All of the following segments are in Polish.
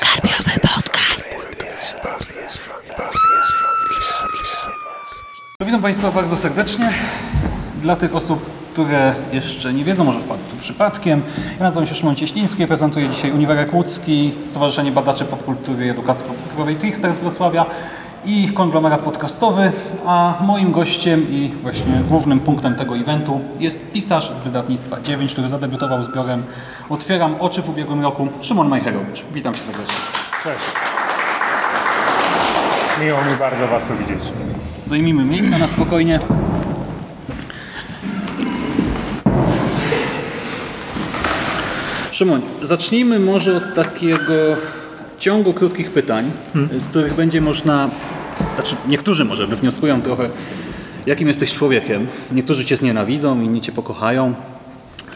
Karpiowy podcast. Witam Państwa bardzo serdecznie. Dla tych osób, które jeszcze nie wiedzą, może wpadły tu przypadkiem. Ja nazywam się Szymon Cieśliński, reprezentuję dzisiaj Uniwersytet Łódzki, Stowarzyszenie Badaczy Popkultury i Edukacji Popkulturowej Trickster z Wrocławia i konglomerat podcastowy, a moim gościem i właśnie głównym punktem tego eventu jest pisarz z wydawnictwa 9, który zadebiutował zbiorem Otwieram oczy w ubiegłym roku, Szymon Majcherowicz. Witam się serdecznie. Cześć. Miło mi bardzo Was tu widzieć. Zajmijmy miejsce na spokojnie. Szymon, zacznijmy może od takiego ciągu krótkich pytań, z których będzie można, znaczy niektórzy może wywnioskują trochę, jakim jesteś człowiekiem. Niektórzy cię znienawidzą, inni cię pokochają.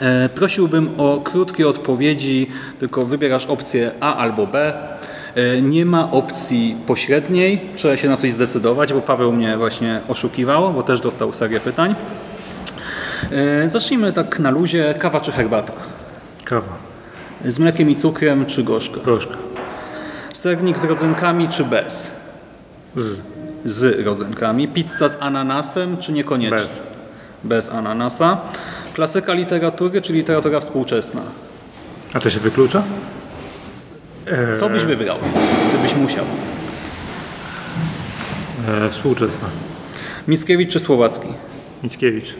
E, prosiłbym o krótkie odpowiedzi, tylko wybierasz opcję A albo B. E, Nie ma opcji pośredniej, trzeba się na coś zdecydować, bo Paweł mnie właśnie oszukiwał, bo też dostał serię pytań. E, Zacznijmy tak na luzie, kawa czy herbata? Kawa. Z mlekiem i cukrem czy gorzka? Gorzka. Sernik z rodzynkami czy bez? Z. Z rodzynkami. Pizza z ananasem czy niekoniecznie? Bez. Bez ananasa. Klasyka literatury czy literatura współczesna? A to się wyklucza? E, Co byś wybrał, gdybyś musiał? E, współczesna. Mickiewicz czy Słowacki? Mickiewicz.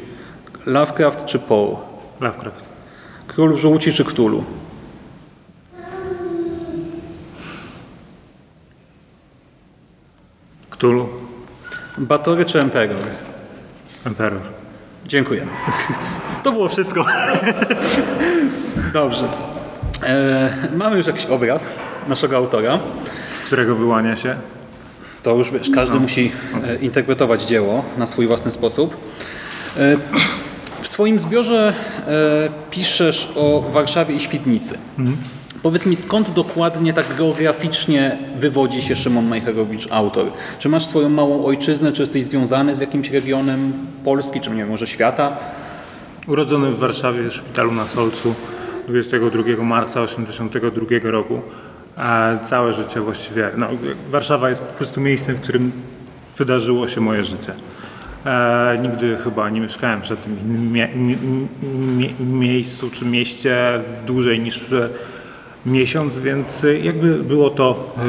Lovecraft czy Poe? Lovecraft. Król żółci czy Cthulhu? Cthulhu. Batory czy Emperor? Emperor. Dziękuję. To było wszystko. Dobrze. E, mamy już jakiś obraz naszego autora. Którego wyłania się? To już wiesz, każdy musi e, interpretować dzieło na swój własny sposób. E, w swoim zbiorze e, piszesz o Warszawie i Świdnicy. Powiedz mi, skąd dokładnie tak geograficznie wywodzi się Szymon Majcherowicz, autor? Czy masz swoją małą ojczyznę, czy jesteś związany z jakimś regionem Polski, czy nie wiem, może świata? Urodzony w Warszawie w szpitalu na Solcu 22 marca 1982 roku. A całe życie właściwie. No, Warszawa jest po prostu miejscem, w którym wydarzyło się moje życie. E, nigdy chyba nie mieszkałem w innym mie- mie- mie- miejscu czy mieście dłużej niż e, miesiąc, więc e, jakby było to e,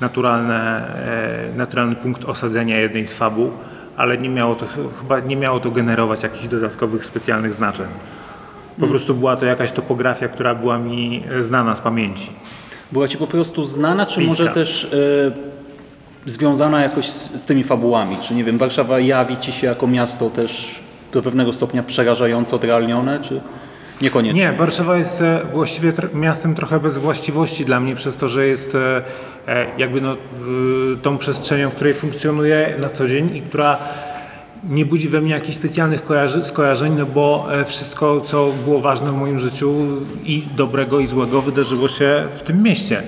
naturalne, e, naturalny punkt osadzenia jednej z fabuł, ale nie miało to, chyba nie miało to generować jakichś dodatkowych specjalnych znaczeń. Po prostu była to jakaś topografia, która była mi e, znana z pamięci. Była ci po prostu znana, czy Bliska. może też e, związana jakoś z, z tymi fabułami? Czy nie wiem, Warszawa jawi ci się jako miasto też do pewnego stopnia przerażająco odrealnione, czy niekoniecznie? Nie, Warszawa jest e, właściwie miastem trochę bez właściwości dla mnie, przez to, że jest e, e, jakby no, tą przestrzenią, w której funkcjonuję na co dzień i która nie budzi we mnie jakichś specjalnych skojarzeń, no bo wszystko, co było ważne w moim życiu i dobrego i złego wydarzyło się w tym mieście.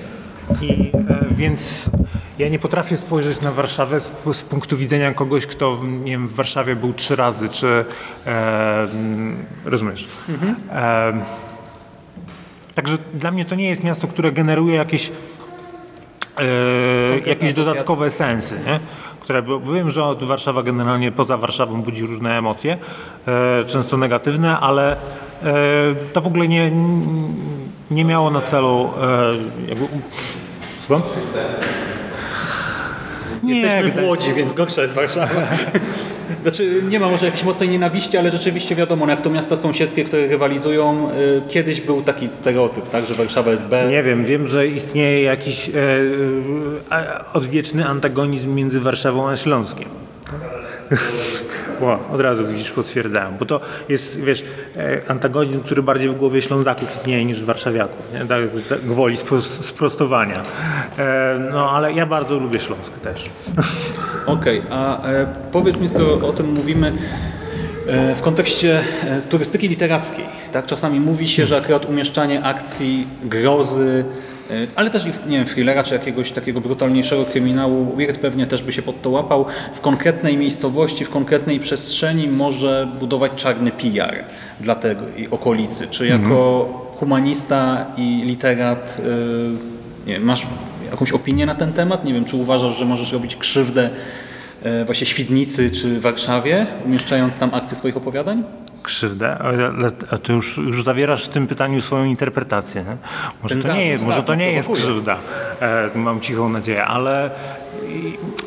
I e, więc ja nie potrafię spojrzeć na Warszawę z, z punktu widzenia kogoś, kto nie wiem, w Warszawie był trzy razy, czy e, mm, rozumiesz? E, także dla mnie to nie jest miasto, które generuje jakieś, e, jakieś dodatkowe sensy, nie? które wiem, że od Warszawa generalnie poza Warszawą budzi różne emocje, e, często negatywne, ale e, to w ogóle nie, nie miało na celu e, jakby, Słucham? Nie, Jesteśmy w Łodzi, więc gorsza jest Warszawa. Znaczy, nie ma może jakiejś mocnej nienawiści, ale rzeczywiście wiadomo, no jak to miasta sąsiedzkie, które rywalizują, y, kiedyś był taki stereotyp, tak, że Warszawa jest B. Nie wiem, wiem, że istnieje jakiś e, e, odwieczny antagonizm między Warszawą a Śląskiem. Od razu widzisz, potwierdzają, bo to jest, wiesz, e, antagonizm, który bardziej w głowie Ślązaków istnieje niż warszawiaków, nie? Tak, gwoli spro- sprostowania. E, no, ale ja bardzo lubię Śląsk też. Okej, a e, powiedz mi, skoro o tym mówimy, w kontekście turystyki literackiej, tak, czasami mówi się, że akurat umieszczanie akcji grozy ale też nie wiem, thrillera czy jakiegoś takiego brutalniejszego kryminału Weird pewnie też by się pod to łapał. W konkretnej miejscowości, w konkretnej przestrzeni może budować czarny PR dla i okolicy. Czy jako humanista i literat y, nie wiem, masz jakąś opinię na ten temat? Nie wiem, czy uważasz, że możesz robić krzywdę y, właśnie Świdnicy czy Warszawie, umieszczając tam akcję swoich opowiadań? Krzywdę, ale, to już, już zawierasz w tym pytaniu swoją interpretację. Nie? Może, to nie jest, może tak, to nie jest krzywda, e, mam cichą nadzieję, ale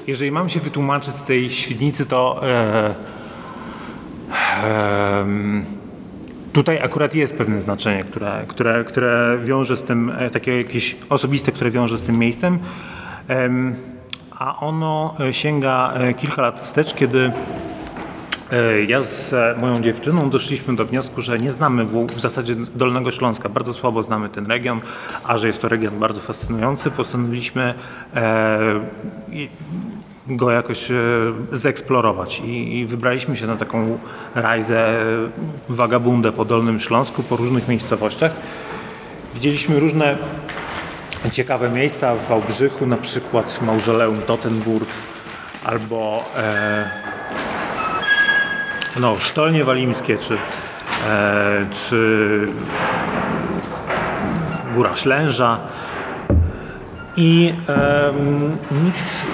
jeżeli mam się wytłumaczyć z tej świdnicy, to e, tutaj akurat jest pewne znaczenie, które, które, które wiąże z tym, e, takie jakieś osobiste, które wiąże z tym miejscem. Em, a ono sięga kilka lat wstecz, kiedy Ja z e, moją dziewczyną doszliśmy do wniosku, że nie znamy w, zasadzie Dolnego Śląska, bardzo słabo znamy ten region, a że jest to region bardzo fascynujący, postanowiliśmy e, go jakoś e, zeksplorować I, wybraliśmy się na taką rajzę, e, wagabundę po Dolnym Śląsku, po różnych miejscowościach. Widzieliśmy różne ciekawe miejsca w Wałbrzychu, na przykład mauzoleum Tottenburg albo e, no, sztolnie walimskie, czy, e, czy Góra Ślęża. I em, nikt,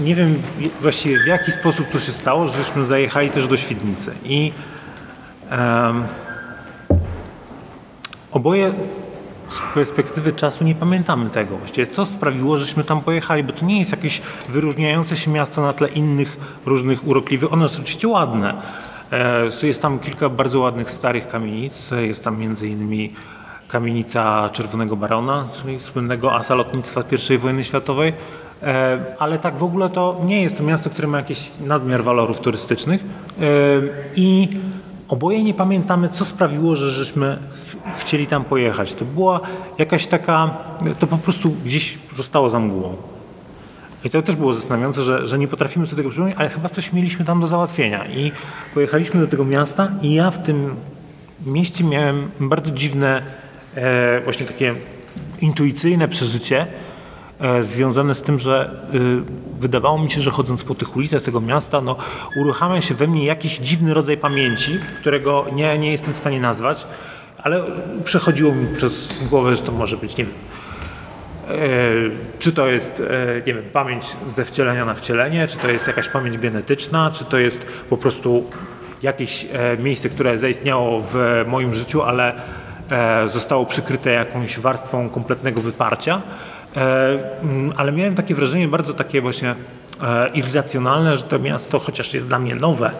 nie wiem właściwie w jaki sposób to się stało, żeśmy zajechali też do Świdnicy. I em, oboje z perspektywy czasu nie pamiętamy tego właściwie, co sprawiło, żeśmy tam pojechali, bo to nie jest jakieś wyróżniające się miasto na tle innych różnych urokliwych. Ono jest oczywiście ładne. E, Jest tam kilka bardzo ładnych starych kamienic. Jest tam między innymi kamienica Czerwonego Barona, czyli słynnego asa lotnictwa I wojny światowej. E, Ale tak w ogóle to nie jest to miasto, które ma jakiś nadmiar walorów turystycznych. E, I oboje nie pamiętamy, co sprawiło, że żeśmy ch- chcieli tam pojechać. To była jakaś taka, to po prostu gdzieś zostało za mgłą. I to też było zastanawiające, że, że nie potrafimy sobie tego przypomnieć, ale chyba coś mieliśmy tam do załatwienia. I pojechaliśmy do tego miasta i ja w tym mieście miałem bardzo dziwne, e, właśnie takie intuicyjne przeżycie e, związane z tym, że y, wydawało mi się, że chodząc po tych ulicach tego miasta, no, uruchamia się we mnie jakiś dziwny rodzaj pamięci, którego nie, nie jestem w stanie nazwać, ale przechodziło mi przez głowę, że to może być, nie wiem, E, Czy to jest, e, nie wiem, pamięć ze wcielenia na wcielenie, czy to jest jakaś pamięć genetyczna, czy to jest po prostu jakieś e, miejsce, które zaistniało w moim życiu, ale e, zostało przykryte jakąś warstwą kompletnego wyparcia. E, mm, Ale miałem takie wrażenie bardzo takie właśnie e, irracjonalne, że to miasto, chociaż jest dla mnie nowe,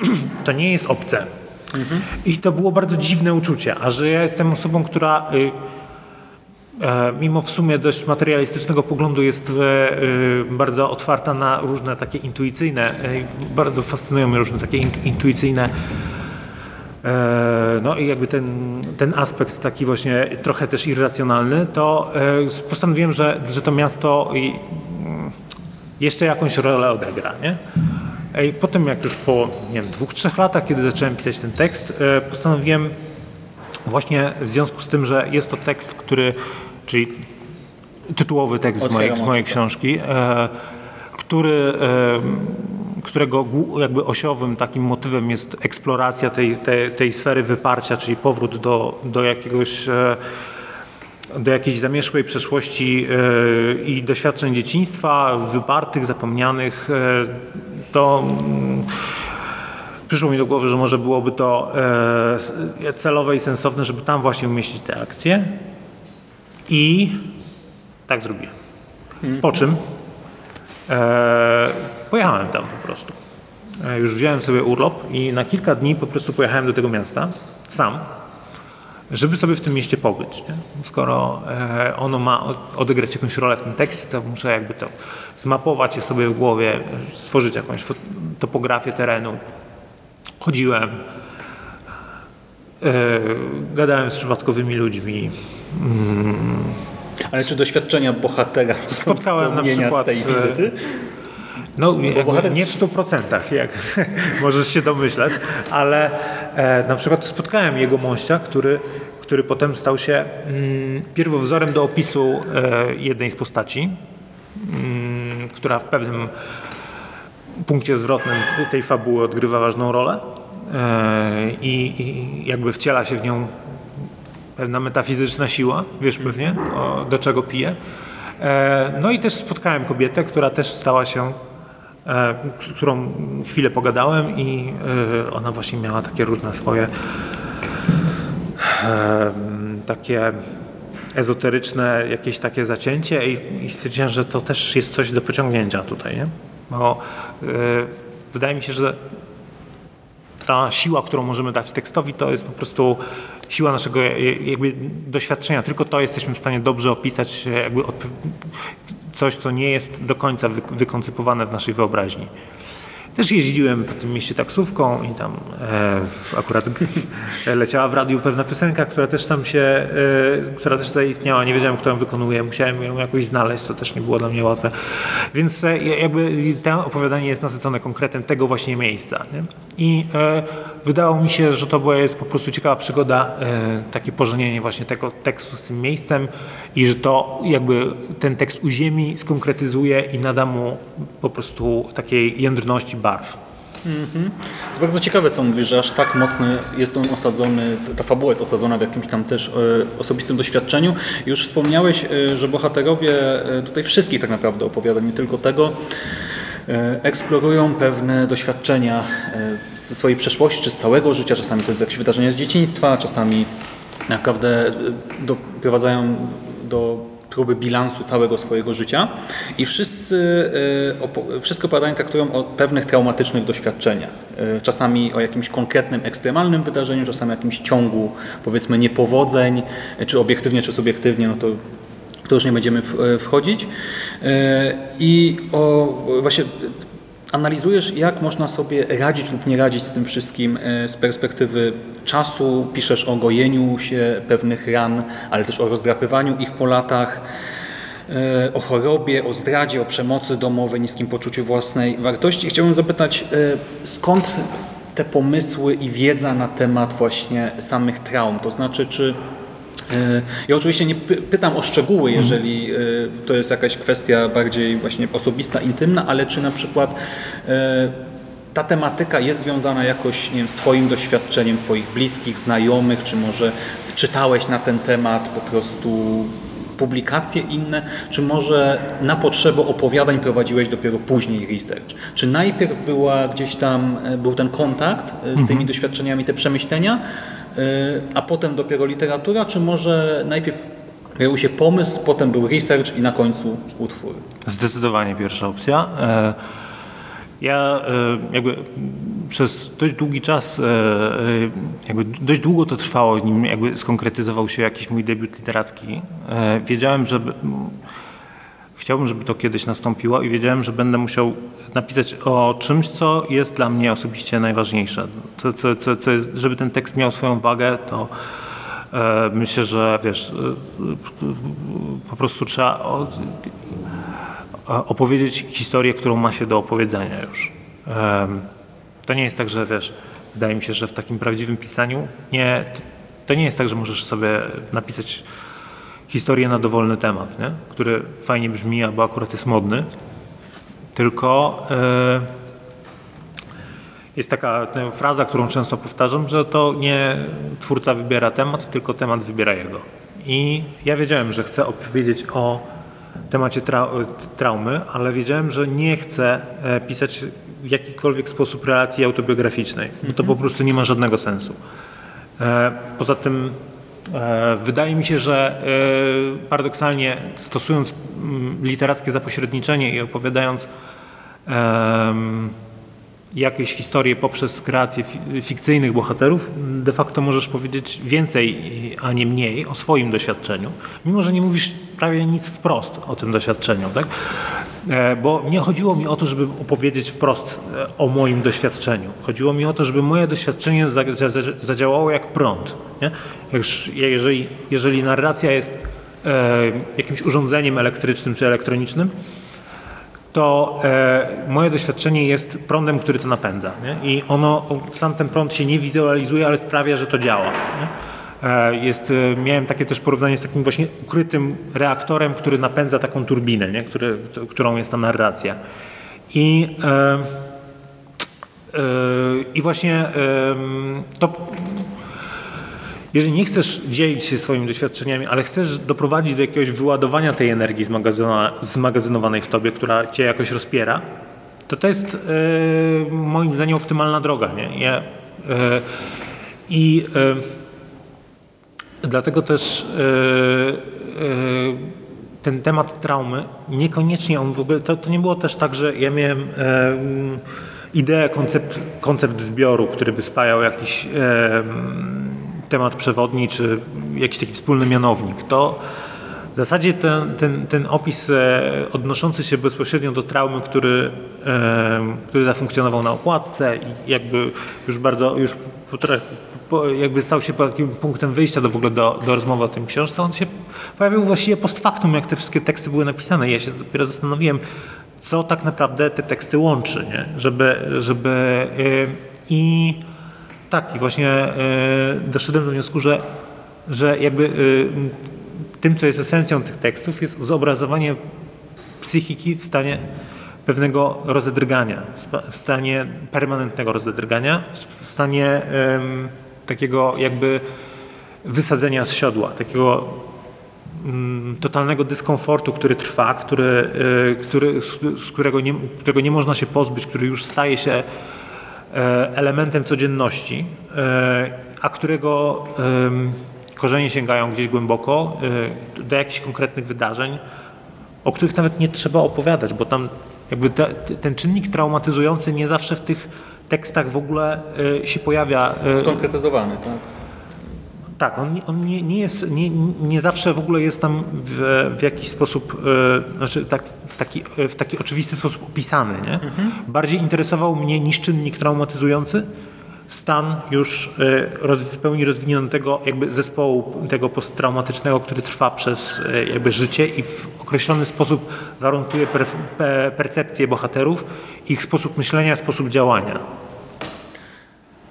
to nie jest obce. I to było bardzo dziwne uczucie, a że ja jestem osobą, która y, E, mimo w sumie dość materialistycznego poglądu jest e, e, bardzo otwarta na różne takie intuicyjne, e, bardzo fascynują mnie różne takie in- intuicyjne e, no i jakby ten, ten aspekt taki właśnie trochę też irracjonalny, to e, postanowiłem, że, że to miasto mm, jeszcze jakąś rolę odegra, nie? I potem jak już po, nie wiem, dwóch, trzech latach, kiedy zacząłem pisać ten tekst, e, postanowiłem Właśnie w związku z tym, że jest to tekst, który, czyli tytułowy tekst z mojej, z mojej książki, e, który, e, którego jakby osiowym takim motywem jest eksploracja tej, tej, tej sfery wyparcia, czyli powrót do, do jakiegoś e, do jakiejś zamierzchłej przeszłości e, i doświadczeń dzieciństwa, wypartych, zapomnianych, e, to mm, przyszło mi do głowy, że może byłoby to e, celowe i sensowne, żeby tam właśnie umieścić te akcje. I tak zrobiłem. Po czym e, pojechałem tam po prostu. E, już wziąłem sobie urlop i na kilka dni po prostu pojechałem do tego miasta sam, żeby sobie w tym mieście pobyć. Nie? Skoro e, ono ma odegrać jakąś rolę w tym tekście, to muszę jakby to zmapować je sobie w głowie, stworzyć jakąś topografię terenu. Chodziłem, e, gadałem z przypadkowymi ludźmi, Ale czy doświadczenia bohatera to są Spotkałem na przykład, z tej e, wizyty? No, bohater- nie w 100%, jak możesz się domyślać, ale e, na przykład spotkałem jego który, który który potem stał się mm, pierwowzorem do opisu e, jednej z postaci, mm, która w pewnym punkcie zwrotnym tej fabuły odgrywa ważną rolę e, i, i jakby wciela się w nią pewna metafizyczna siła, wiesz pewnie, o, do czego pije. E, no i też spotkałem kobietę, która też stała się, e, którą chwilę pogadałem i e, ona właśnie miała takie różne swoje e, takie ezoteryczne jakieś takie zacięcie i, i stwierdziłem, że to też jest coś do pociągnięcia tutaj, nie? Bo e, wydaje mi się, że ta siła, którą możemy dać tekstowi, to jest po prostu siła naszego jakby doświadczenia. Tylko to jesteśmy w stanie dobrze opisać jakby coś, co nie jest do końca wy, wykoncypowane w naszej wyobraźni. Też jeździłem po tym mieście taksówką i tam e, akurat leciała w radiu pewna piosenka, która też tam się, e, która też tutaj istniała. Nie wiedziałem, kto ją wykonuje. Musiałem ją jakoś znaleźć, co też nie było dla mnie łatwe. Więc e, jakby to opowiadanie jest nasycone konkretem tego właśnie miejsca. Nie? I e, wydało mi się, że to jest po prostu ciekawa przygoda, e, takie pożenienie właśnie tego tekstu z tym miejscem i że to jakby ten tekst uziemi, skonkretyzuje i nada mu po prostu takiej jędrności barw. Mm-hmm. To bardzo ciekawe, co mówisz, że aż tak mocno jest on osadzony, ta fabuła jest osadzona w jakimś tam też e, osobistym doświadczeniu. Już wspomniałeś, e, że bohaterowie tutaj wszystkich tak naprawdę opowiadań, nie tylko tego, eksplorują pewne doświadczenia e, ze swojej przeszłości czy z całego życia. Czasami to jest jakieś wydarzenie z dzieciństwa, czasami naprawdę e, doprowadzają do próby bilansu całego swojego życia i wszyscy, e, wszystkie opowiadania traktują o pewnych traumatycznych doświadczeniach. E, czasami o jakimś konkretnym, ekstremalnym wydarzeniu, czasami o jakimś ciągu, powiedzmy, niepowodzeń, e, czy obiektywnie, czy subiektywnie, no to to już nie będziemy wchodzić. I o, właśnie analizujesz, jak można sobie radzić lub nie radzić z tym wszystkim z perspektywy czasu, piszesz o gojeniu się pewnych ran, ale też o rozdrapywaniu ich po latach, o chorobie, o zdradzie, o przemocy domowej, niskim poczuciu własnej wartości. Chciałbym zapytać, skąd te pomysły i wiedza na temat właśnie samych traum? To znaczy, czy ja oczywiście nie pytam o szczegóły, mhm. jeżeli to jest jakaś kwestia bardziej właśnie osobista, intymna, ale czy na przykład ta tematyka jest związana jakoś nie wiem, z Twoim doświadczeniem, Twoich bliskich, znajomych, czy może czytałeś na ten temat po prostu publikacje inne, czy może na potrzeby opowiadań prowadziłeś dopiero później research? Czy najpierw była gdzieś tam, był ten kontakt z tymi mhm. doświadczeniami, te przemyślenia, a potem dopiero literatura, czy może najpierw pojawił się pomysł, potem był research i na końcu utwór? Zdecydowanie pierwsza opcja. E, ja e, jakby przez dość długi czas, e, jakby dość długo to trwało, nim jakby skonkretyzował się jakiś mój debiut literacki. Wiedziałem, że chciałbym, żeby to kiedyś nastąpiło i wiedziałem, że będę musiał napisać o czymś, co jest dla mnie osobiście najważniejsze. Co, co, co, co jest, żeby ten tekst miał swoją wagę, to e, myślę, że wiesz, e, po prostu trzeba od, opowiedzieć historię, którą ma się do opowiedzenia już. E, to nie jest tak, że wiesz, wydaje mi się, że w takim prawdziwym pisaniu nie, to nie jest tak, że możesz sobie napisać historię na dowolny temat, nie? który fajnie brzmi albo akurat jest modny, tylko e, jest taka fraza, którą często powtarzam, że to nie twórca wybiera temat, tylko temat wybiera jego. I ja wiedziałem, że chcę opowiedzieć o temacie trau traumy, ale wiedziałem, że nie chcę e, pisać w jakikolwiek sposób relacji autobiograficznej, bo to po prostu nie ma żadnego sensu. E, poza tym wydaje mi się, że e, paradoksalnie stosując mm, literackie zapośredniczenie i opowiadając jakieś historie poprzez kreację fikcyjnych bohaterów, de facto możesz powiedzieć więcej, a nie mniej o swoim doświadczeniu, mimo że nie mówisz prawie nic wprost o tym doświadczeniu. Tak? E, bo nie chodziło mi o to, żeby opowiedzieć wprost o moim doświadczeniu. Chodziło mi o to, żeby moje doświadczenie zadziałało jak prąd. Nie? Jeżeli, jeżeli narracja jest e, jakimś urządzeniem elektrycznym czy elektronicznym, to e, moje doświadczenie jest prądem, który to napędza. Nie? I ono, sam ten prąd się nie wizualizuje, ale sprawia, że to działa. E, Jest, e, miałem takie też porównanie z takim właśnie ukrytym reaktorem, który napędza taką turbinę, nie? Który, t- którą jest ta narracja. I, e, e, i właśnie to jeżeli nie chcesz dzielić się swoimi doświadczeniami, ale chcesz doprowadzić do jakiegoś wyładowania tej energii zmagazynowa- zmagazynowanej w tobie, która cię jakoś rozpiera, to to jest e, moim zdaniem optymalna droga. Nie? Ja, e, I e, dlatego też ten temat traumy, niekoniecznie on w ogóle, to, to nie było też tak, że ja miałem ideę, koncept, koncept zbioru, który by spajał jakiś temat przewodni, czy jakiś taki wspólny mianownik. To w zasadzie ten, ten, ten opis e, odnoszący się bezpośrednio do traumy, który, e, który zafunkcjonował na okładce i jakby już bardzo, już jakby stał się takim punktem wyjścia do, w ogóle do, do rozmowy o tym książce, on się pojawił właściwie post factum, jak te wszystkie teksty były napisane. Ja się dopiero zastanowiłem, co tak naprawdę te teksty łączy, nie? żeby, żeby e, i tak, i właśnie e, doszedłem do wniosku, że, że jakby e, tym, co jest esencją tych tekstów, jest zobrazowanie psychiki w stanie pewnego rozedrgania, w stanie permanentnego rozedrgania, w stanie takiego jakby wysadzenia z siodła, takiego mm, totalnego dyskomfortu, który trwa, który, y, który, z, z którego, nie, którego nie można się pozbyć, który już staje się e, elementem codzienności, e, a którego korzenie sięgają gdzieś głęboko e, do jakichś konkretnych wydarzeń, o których nawet nie trzeba opowiadać, bo tam jakby te, te- ten czynnik traumatyzujący nie zawsze w tych tekstach w ogóle e, się pojawia. e, Skonkretyzowany, tak? Tak, on, nie- on nie, nie, jest, nie, nie zawsze w ogóle jest tam w, w jakiś sposób, e, znaczy tak, w, taki, e, w taki oczywisty sposób opisany. Nie? Bardziej interesował mnie niż czynnik traumatyzujący stan już e, roz, w pełni rozwiniętego jakby zespołu tego posttraumatycznego, który trwa przez jakby życie i w określony sposób warunkuje per, pe, percepcję bohaterów, ich sposób myślenia, sposób działania.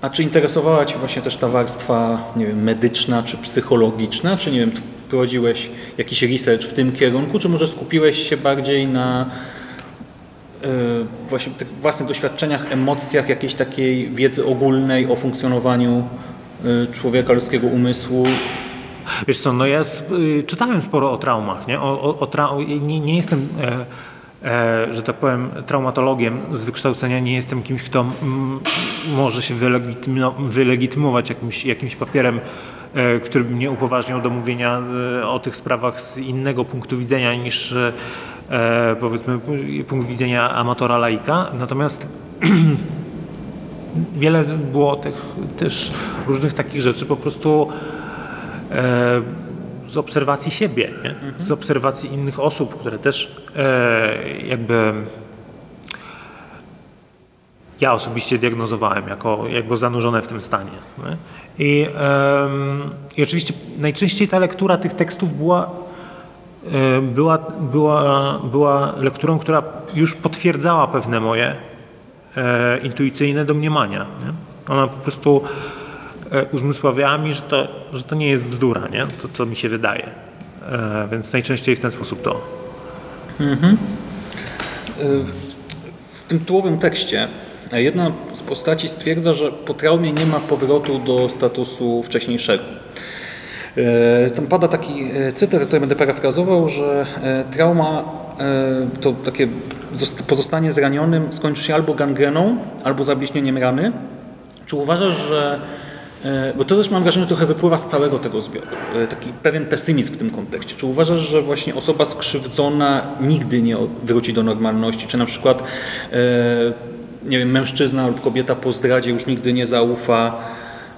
A czy interesowała Cię właśnie też ta warstwa, nie wiem, medyczna czy psychologiczna? Czy nie wiem, prowadziłeś jakiś research w tym kierunku, czy może skupiłeś się bardziej na y, właśnie tych własnych doświadczeniach, emocjach, jakiejś takiej wiedzy ogólnej o funkcjonowaniu y, człowieka, ludzkiego umysłu? Wiesz co, no ja sp- y, czytałem sporo o traumach, nie? O, o, o trau- nie, nie jestem, e, że tak powiem, traumatologiem z wykształcenia, nie jestem kimś, kto może się wylegitymo- wylegitymować jakimś, jakimś papierem, e, który by mnie upoważniał do mówienia e, o tych sprawach z innego punktu widzenia niż e, e, powiedzmy punkt widzenia amatora laika. Natomiast wiele było tych też różnych takich rzeczy po prostu e, z obserwacji siebie, nie? z obserwacji innych osób, które też e, jakby ja osobiście diagnozowałem jako jakby zanurzone w tym stanie. Nie? I, em, I oczywiście najczęściej ta lektura tych tekstów była, e, była, była, była lekturą, która już potwierdzała pewne moje e, intuicyjne domniemania. Nie? Ona po prostu e, uzmysławiała mi, że to, że to nie jest bzdura, nie? to co mi się wydaje. E, więc najczęściej w ten sposób to. W tym tytułowym tekście jedna z postaci stwierdza, że po traumie nie ma powrotu do statusu wcześniejszego. E, Tam pada taki e, cytat, który będę parafrazował, że e, trauma e, to takie zost- pozostanie zranionym skończy się albo gangreną, albo zabliźnieniem rany. Czy uważasz, że e, bo to też mam wrażenie trochę wypływa z całego tego zbioru, e, taki pewien pesymizm w tym kontekście. Czy uważasz, że właśnie osoba skrzywdzona nigdy nie wróci do normalności? Czy na przykład e, nie wiem, mężczyzna lub kobieta po zdradzie już nigdy nie zaufa,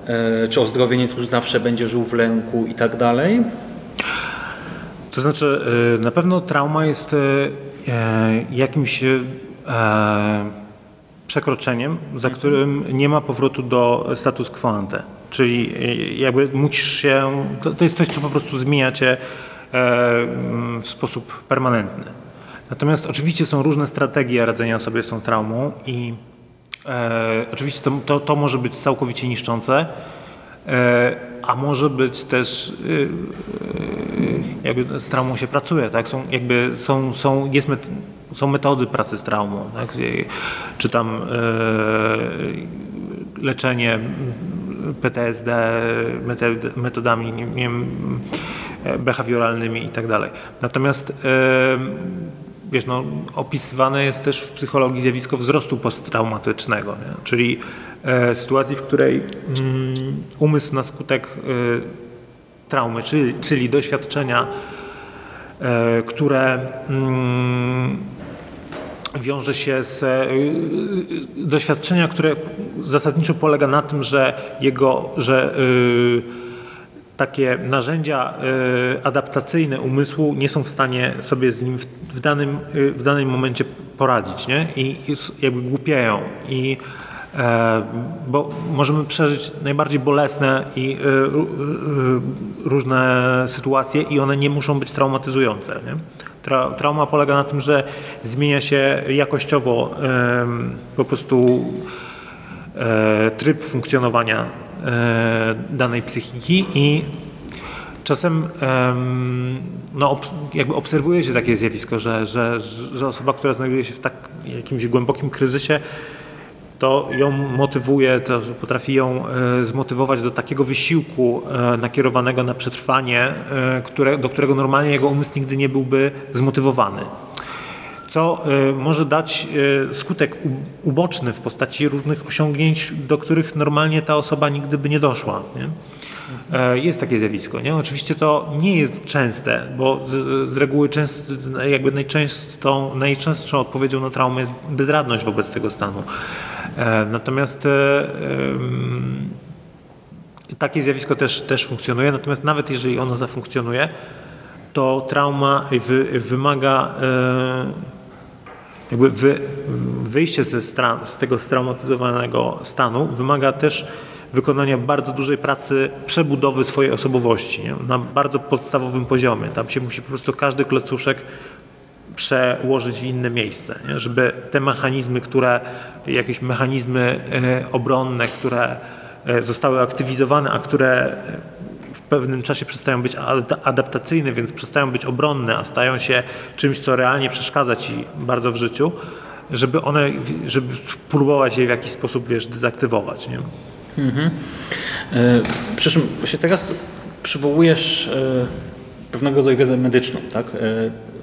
e, czy ozdrowieniec już zawsze będzie żył w lęku i tak dalej? To znaczy, na pewno trauma jest e, jakimś e, przekroczeniem, za którym nie ma powrotu do status quo ante. Czyli y, jakby musisz się, to, to jest coś, co po prostu zmienia cię e, mm, w sposób permanentny. Natomiast oczywiście są różne strategie radzenia sobie z tą traumą i e, oczywiście to, to, to może być całkowicie niszczące. E, a może być też y, y, jakby z traumą się pracuje, tak? Są, jakby są, są, jest met, są metody pracy z traumą, tak? czy tam leczenie PTSD metodami nie behawioralnymi i tak dalej. Natomiast wiesz, no, opisywane jest też w psychologii zjawisko wzrostu posttraumatycznego, nie? czyli e, sytuacji, w której mm, umysł na skutek e, traumy, czyli, czyli doświadczenia, e, które mm, wiąże się z e, doświadczenia, które zasadniczo polega na tym, że jego, że e, takie narzędzia y, adaptacyjne umysłu nie są w stanie sobie z nim w, danym, y, w danym momencie poradzić nie? i jakby głupieją. I, e, bo możemy przeżyć najbardziej bolesne i różne sytuacje i one nie muszą być traumatyzujące. Nie? trauma polega na tym, że zmienia się jakościowo po prostu e, tryb funkcjonowania E, danej psychiki i czasem no, jakby obserwuje się takie zjawisko, że, że, że osoba, która znajduje się w tak jakimś głębokim kryzysie, to ją motywuje, to potrafi ją e, zmotywować do takiego wysiłku e, nakierowanego na przetrwanie, które, do którego normalnie jego umysł nigdy nie byłby zmotywowany co y, może dać y, skutek uboczny w postaci różnych osiągnięć, do których normalnie ta osoba nigdy by nie doszła. Nie? E, jest takie zjawisko. Nie? Oczywiście to nie jest częste, bo z, z reguły częst, jakby najczęstszą, najczęstszą odpowiedzią na traumę jest bezradność wobec tego stanu. E, natomiast e, takie zjawisko też, też funkcjonuje, natomiast nawet jeżeli ono zafunkcjonuje, to trauma wy, wymaga jakby wy, wyjście ze stran, z tego straumatyzowanego stanu wymaga też wykonania bardzo dużej pracy przebudowy swojej osobowości nie? na bardzo podstawowym poziomie. Tam się musi po prostu każdy klocuszek przełożyć w inne miejsce, nie? żeby te mechanizmy, które, jakieś mechanizmy e, obronne, które e, zostały aktywizowane, a które pewnym czasie przestają być adaptacyjne, więc przestają być obronne, a stają się czymś, co realnie przeszkadza ci bardzo w życiu, żeby one, żeby spróbować je w jakiś sposób, wiesz, dezaktywować, nie? Mhm. E, przy czym się teraz przywołujesz e, pewnego rodzaju wiedzę medyczną, tak? E,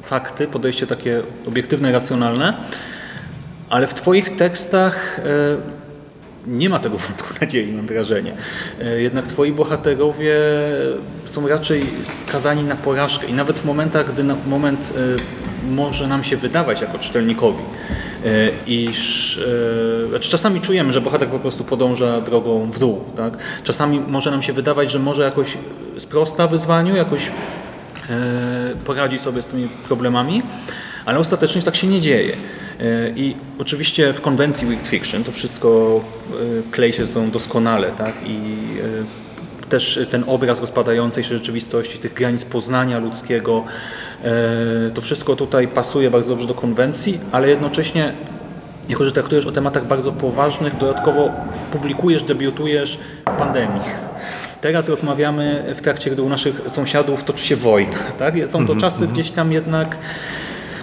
fakty, podejście takie obiektywne, racjonalne, ale w Twoich tekstach nie ma tego wątku nadziei, mam wrażenie. E, jednak twoi bohaterowie są raczej skazani na porażkę i nawet w momentach, gdy na moment e, może nam się wydawać jako czytelnikowi, e, iż znaczy czasami czujemy, że bohater po prostu podąża drogą w dół. Tak? Czasami może nam się wydawać, że może jakoś sprosta wyzwaniu, jakoś poradzi sobie z tymi problemami, ale ostatecznie tak się nie dzieje. E, I oczywiście w konwencji Weak Fiction to wszystko e, klei się są doskonale, tak? I e, też ten obraz rozpadającej się rzeczywistości, tych granic poznania ludzkiego, to wszystko tutaj pasuje bardzo dobrze do konwencji, ale jednocześnie jako, że traktujesz o tematach bardzo poważnych, dodatkowo publikujesz, debiutujesz w pandemii. Teraz rozmawiamy w trakcie, gdy u naszych sąsiadów toczy się wojna. Tak? Są to mhm, czasy mhm. gdzieś tam jednak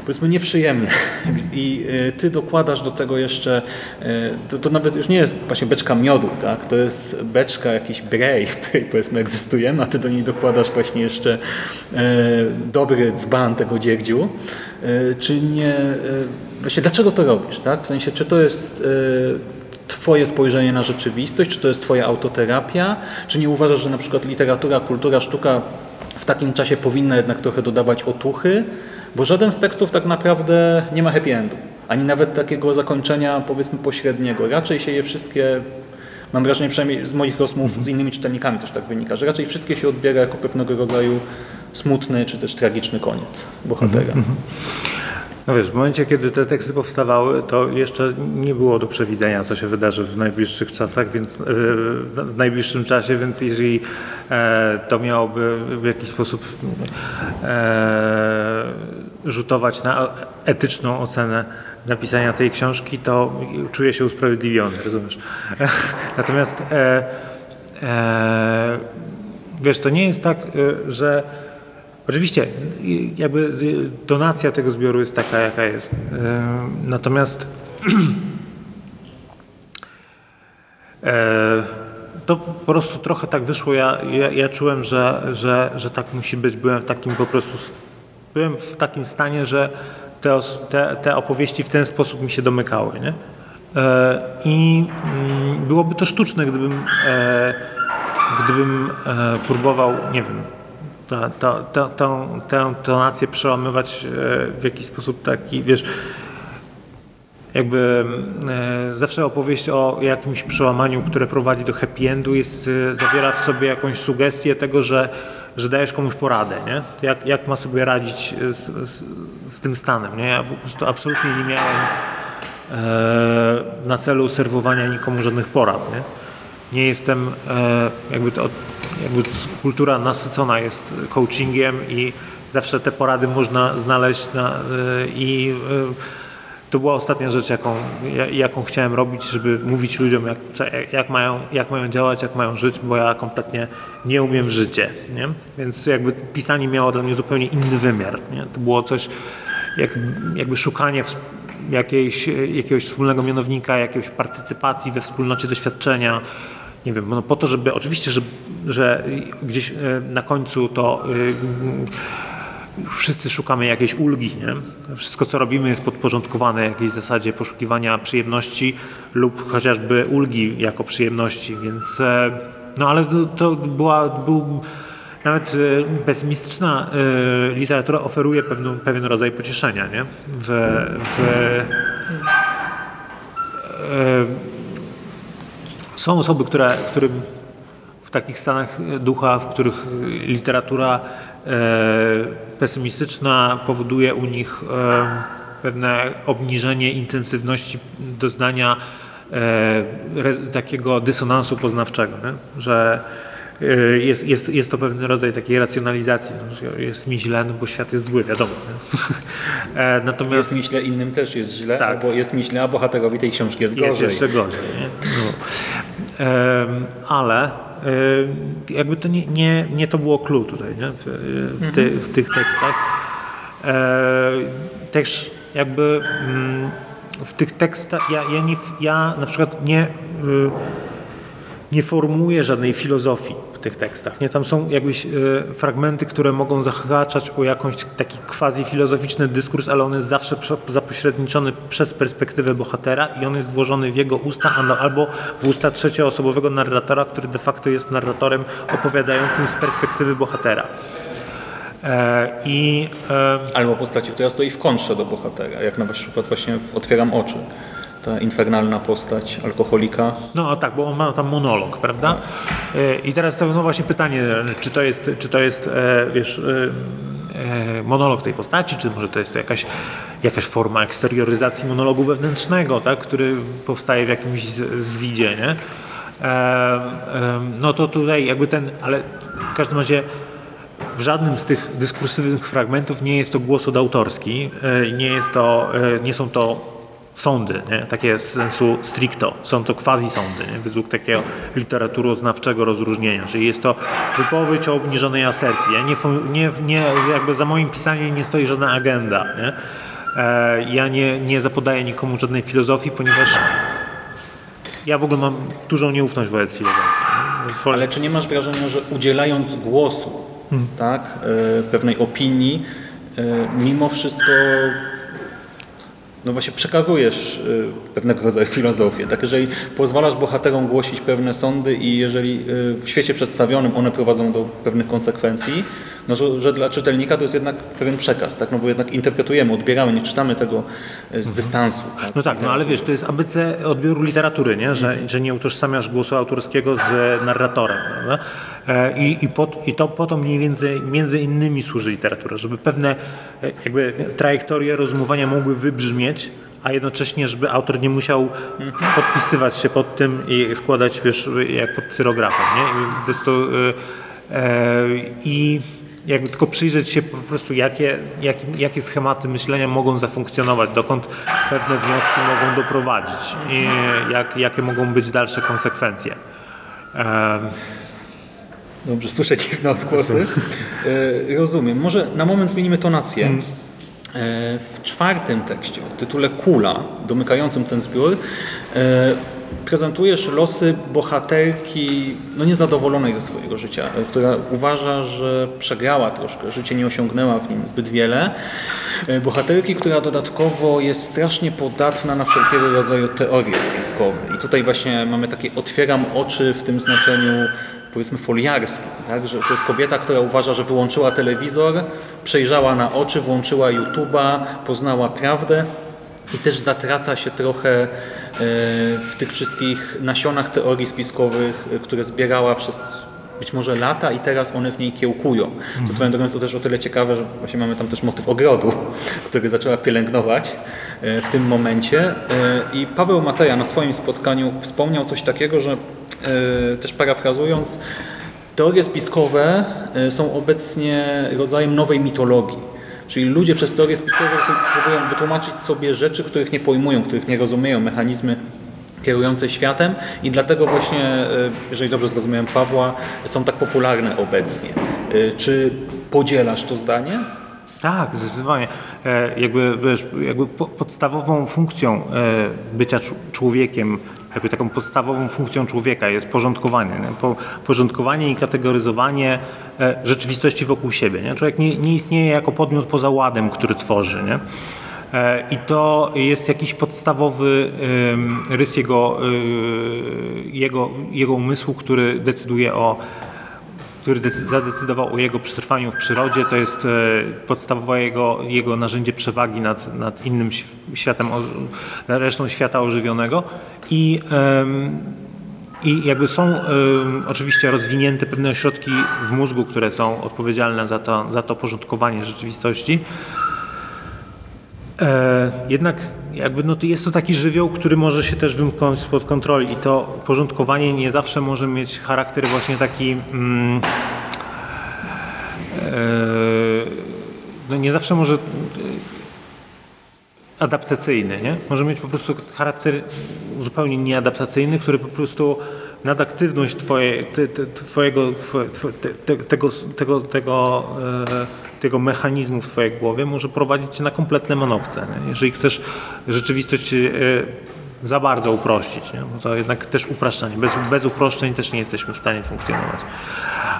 powiedzmy nieprzyjemne i e, ty dokładasz do tego jeszcze, e, to, to, nawet już nie jest właśnie beczka miodu, tak? to jest beczka jakiś brej, w której powiedzmy egzystujemy, a ty do niej dokładasz właśnie jeszcze e, dobry dzban tego dzierdziu. Czy nie, właśnie dlaczego to robisz? Tak? W sensie, czy to jest Twoje spojrzenie na rzeczywistość, czy to jest Twoja autoterapia, czy nie uważasz, że na przykład literatura, kultura, sztuka w takim czasie powinna jednak trochę dodawać otuchy, bo żaden z tekstów tak naprawdę nie ma happy endu, ani nawet takiego zakończenia powiedzmy pośredniego. Raczej się je wszystkie, mam wrażenie przynajmniej z moich rozmów z innymi czytelnikami też tak wynika, że raczej wszystkie się odbiera jako pewnego rodzaju smutny czy też tragiczny koniec bohatera. Mhm, mhm. No wiesz, w momencie, kiedy te teksty powstawały, to jeszcze nie było do przewidzenia, co się wydarzy w najbliższych czasach, więc e, w najbliższym czasie, więc jeżeli e, to miałoby w jakiś sposób e, rzutować na etyczną ocenę napisania tej książki, to czuję się usprawiedliwiony, rozumiesz? Natomiast wiesz, to nie jest tak, że oczywiście jakby y, donacja tego zbioru jest taka, jaka jest. Y, Natomiast e, to po prostu trochę tak wyszło. Ja, ja, ja czułem, że, że, że tak musi być. Byłem w takim po prostu byłem w takim stanie, że te, te, te opowieści w ten sposób mi się domykały. Nie? E, I mm, byłoby to sztuczne, gdybym, e, gdybym próbował, nie wiem, ta, ta, ta, tę, tonację przełamywać e, w jakiś sposób taki, wiesz, jakby e, zawsze opowieść o jakimś przełamaniu, które prowadzi do happy endu jest, e, zawiera w sobie jakąś sugestię tego, że, że dajesz komuś poradę, nie? Jak, jak ma sobie radzić z, z, z tym stanem, nie? Ja po prostu absolutnie nie miałem e, na celu serwowania nikomu żadnych porad, nie? Nie jestem, jakby to, jakby kultura nasycona jest coachingiem i zawsze te porady można znaleźć na, e, i e, to była ostatnia rzecz, jaką, ja- jaką chciałem robić, żeby mówić ludziom, jak, jak, mają, jak mają działać, jak mają żyć, bo ja kompletnie nie umiem w życie. Nie? Więc jakby pisanie miało dla mnie zupełnie inny wymiar. Nie? To było coś, jak, jakby szukanie jakiejś, jakiegoś wspólnego mianownika, jakiejś partycypacji we wspólnocie doświadczenia. Nie wiem, no po to, żeby oczywiście, że, że gdzieś e, na końcu to y, wszyscy szukamy jakiejś ulgi, nie? Wszystko, co robimy jest podporządkowane jakiejś zasadzie poszukiwania przyjemności lub chociażby ulgi jako przyjemności, więc e, no ale to, to była, był nawet e, pesymistyczna e, literatura oferuje pewną, pewien rodzaj pocieszenia, nie? W, w, e, są osoby, które, którym w takich stanach ducha, w których literatura e, pesymistyczna powoduje u nich e, pewne obniżenie intensywności doznania e, takiego dysonansu poznawczego, nie? że jest, jest, jest to pewien rodzaj takiej racjonalizacji, no, że jest mi źle, no bo świat jest zły, wiadomo. E, natomiast Jest mi źle, innym też jest źle, Tak. albo jest mi źle, a bohaterowi tej książki jest jest gorzej. jeszcze gorzej. No. Ale em, jakby to nie, nie, nie to było clue tutaj nie? W, w, ty, w tych tekstach. E, też jakby mm, w tych tekstach ja, ja, nie, ja na przykład nie y, nie formułuję żadnej filozofii w tych tekstach. Nie? Tam są jakieś e, fragmenty, które mogą zahaczać o jakąś taki quasi-filozoficzny dyskurs, ale on jest zawsze zapośredniczony przez perspektywę bohatera i on jest włożony w jego usta no, albo w usta trzecioosobowego narratora, który de facto jest narratorem opowiadającym z perspektywy bohatera. E, I e, Albo postaci, która stoi w kontrze do bohatera, jak na przykład właśnie w Otwieram oczy. Ta infernalna postać alkoholika. No tak, bo on ma tam monolog, prawda? E, I teraz to no właśnie pytanie, czy to jest, czy to jest e, wiesz, e, monolog tej postaci, czy może to jest to jakaś, jakaś forma eksterioryzacji monologu wewnętrznego, tak, który powstaje w jakimś zwidzie, nie? No to tutaj jakby ten, ale w każdym razie w żadnym z tych dyskursywnych fragmentów nie jest to głos odautorski, nie, jest to, nie są to sądy, nie? takie z sensu stricto, są to quasi-sądy, nie? według takiego literaturoznawczego rozróżnienia, czyli jest to wypowiedź o obniżonej asercji. Ja nie, nie, nie, jakby za moim pisaniem nie stoi żadna agenda. Nie? E, Ja nie, nie zapodaję nikomu żadnej filozofii, ponieważ ja w ogóle mam dużą nieufność wobec filozofii. nie? Ale czy nie masz wrażenia, że udzielając głosu, tak, e, pewnej opinii, e, mimo wszystko no właśnie przekazujesz e, pewnego rodzaju filozofię. Tak, jeżeli pozwalasz bohaterom głosić pewne sądy i jeżeli e, w świecie przedstawionym one prowadzą do pewnych konsekwencji, no że, że dla czytelnika to jest jednak pewien przekaz, tak, no bo jednak interpretujemy, odbieramy, nie czytamy tego e, z dystansu. Tak? No tak, no ale wiesz, to jest ABC odbioru literatury, nie? Że, że nie utożsamiasz głosu autorskiego z narratorem. Prawda? E, I, i, po, I to po to mniej więcej między innymi służy literatura, żeby pewne e, jakby trajektorie rozumowania mogły wybrzmieć, a jednocześnie, żeby autor nie musiał podpisywać się pod tym i składać, wiesz, jak pod cyrografem, nie? Po prostu e, i jakby tylko przyjrzeć się po prostu, jakie, jakie, jakie schematy myślenia mogą zafunkcjonować, dokąd pewne wnioski mogą doprowadzić i jak, jakie mogą być dalsze konsekwencje. Dobrze, słyszę dziwne odgłosy. E, rozumiem. Może na moment zmienimy tonację. E, w czwartym tekście, o tytule Kula, domykającym ten zbiór, e, prezentujesz losy bohaterki no niezadowolonej ze swojego życia, która uważa, że przegrała troszkę, życie nie osiągnęła w nim zbyt wiele. Bohaterki, która dodatkowo jest strasznie podatna na wszelkiego rodzaju teorie spiskowe. I tutaj właśnie mamy takie otwieram oczy w tym znaczeniu powiedzmy foliarskim, tak? że to jest kobieta, która uważa, że wyłączyła telewizor, przejrzała na oczy, włączyła YouTube'a, poznała prawdę i też zatraca się trochę e, w tych wszystkich nasionach teorii spiskowych, e, które zbierała przez być może lata i teraz one w niej kiełkują. To swoją drogą jest to też o tyle ciekawe, że właśnie mamy tam też motyw ogrodu, który zaczęła pielęgnować e, w tym momencie. E, I Paweł Mateja na swoim spotkaniu wspomniał coś takiego, że e, też parafrazując, teorie spiskowe są obecnie rodzajem nowej mitologii. Czyli ludzie przez teorie spiskowe sobie próbują wytłumaczyć sobie rzeczy, których nie pojmują, których nie rozumieją, mechanizmy kierujące światem i dlatego właśnie, e, jeżeli dobrze zrozumiałem Pawła, są tak popularne obecnie. E, Czy podzielasz to zdanie? Tak, zdecydowanie. E, jakby, wiesz, jakby po, podstawową funkcją bycia człowiekiem, jakby taką podstawową funkcją człowieka jest porządkowanie. Nie? Po, porządkowanie i kategoryzowanie rzeczywistości wokół siebie. Nie? Człowiek nie, nie istnieje jako podmiot poza ładem, który tworzy. Nie? E, I to jest jakiś podstawowy rys jego, y, jego, jego umysłu, który decyduje o który decy- zadecydował o jego przetrwaniu w przyrodzie. To jest e, podstawowe jego, jego narzędzie przewagi nad, nad innym św- światem, resztą świata ożywionego. I, i jakby są oczywiście rozwinięte pewne ośrodki w mózgu, które są odpowiedzialne za to, za to porządkowanie rzeczywistości. E, jednak jakby no jest to taki żywioł, który może się też wymknąć spod kontroli i to porządkowanie nie zawsze może mieć charakter właśnie taki mm, e, no nie zawsze może e, adaptacyjny, nie? Może mieć po prostu charakter zupełnie nieadaptacyjny, który po prostu nadaktywność twoje, te, te, twojego, twoje, twoje, te, te, tego, tego, tego, e, tego mechanizmu w twojej głowie może prowadzić cię na kompletne manowce. Nie? Jeżeli chcesz rzeczywistość e, za bardzo uprościć, nie? bo to jednak też upraszczanie. Bez, bez uproszczeń też nie jesteśmy w stanie funkcjonować.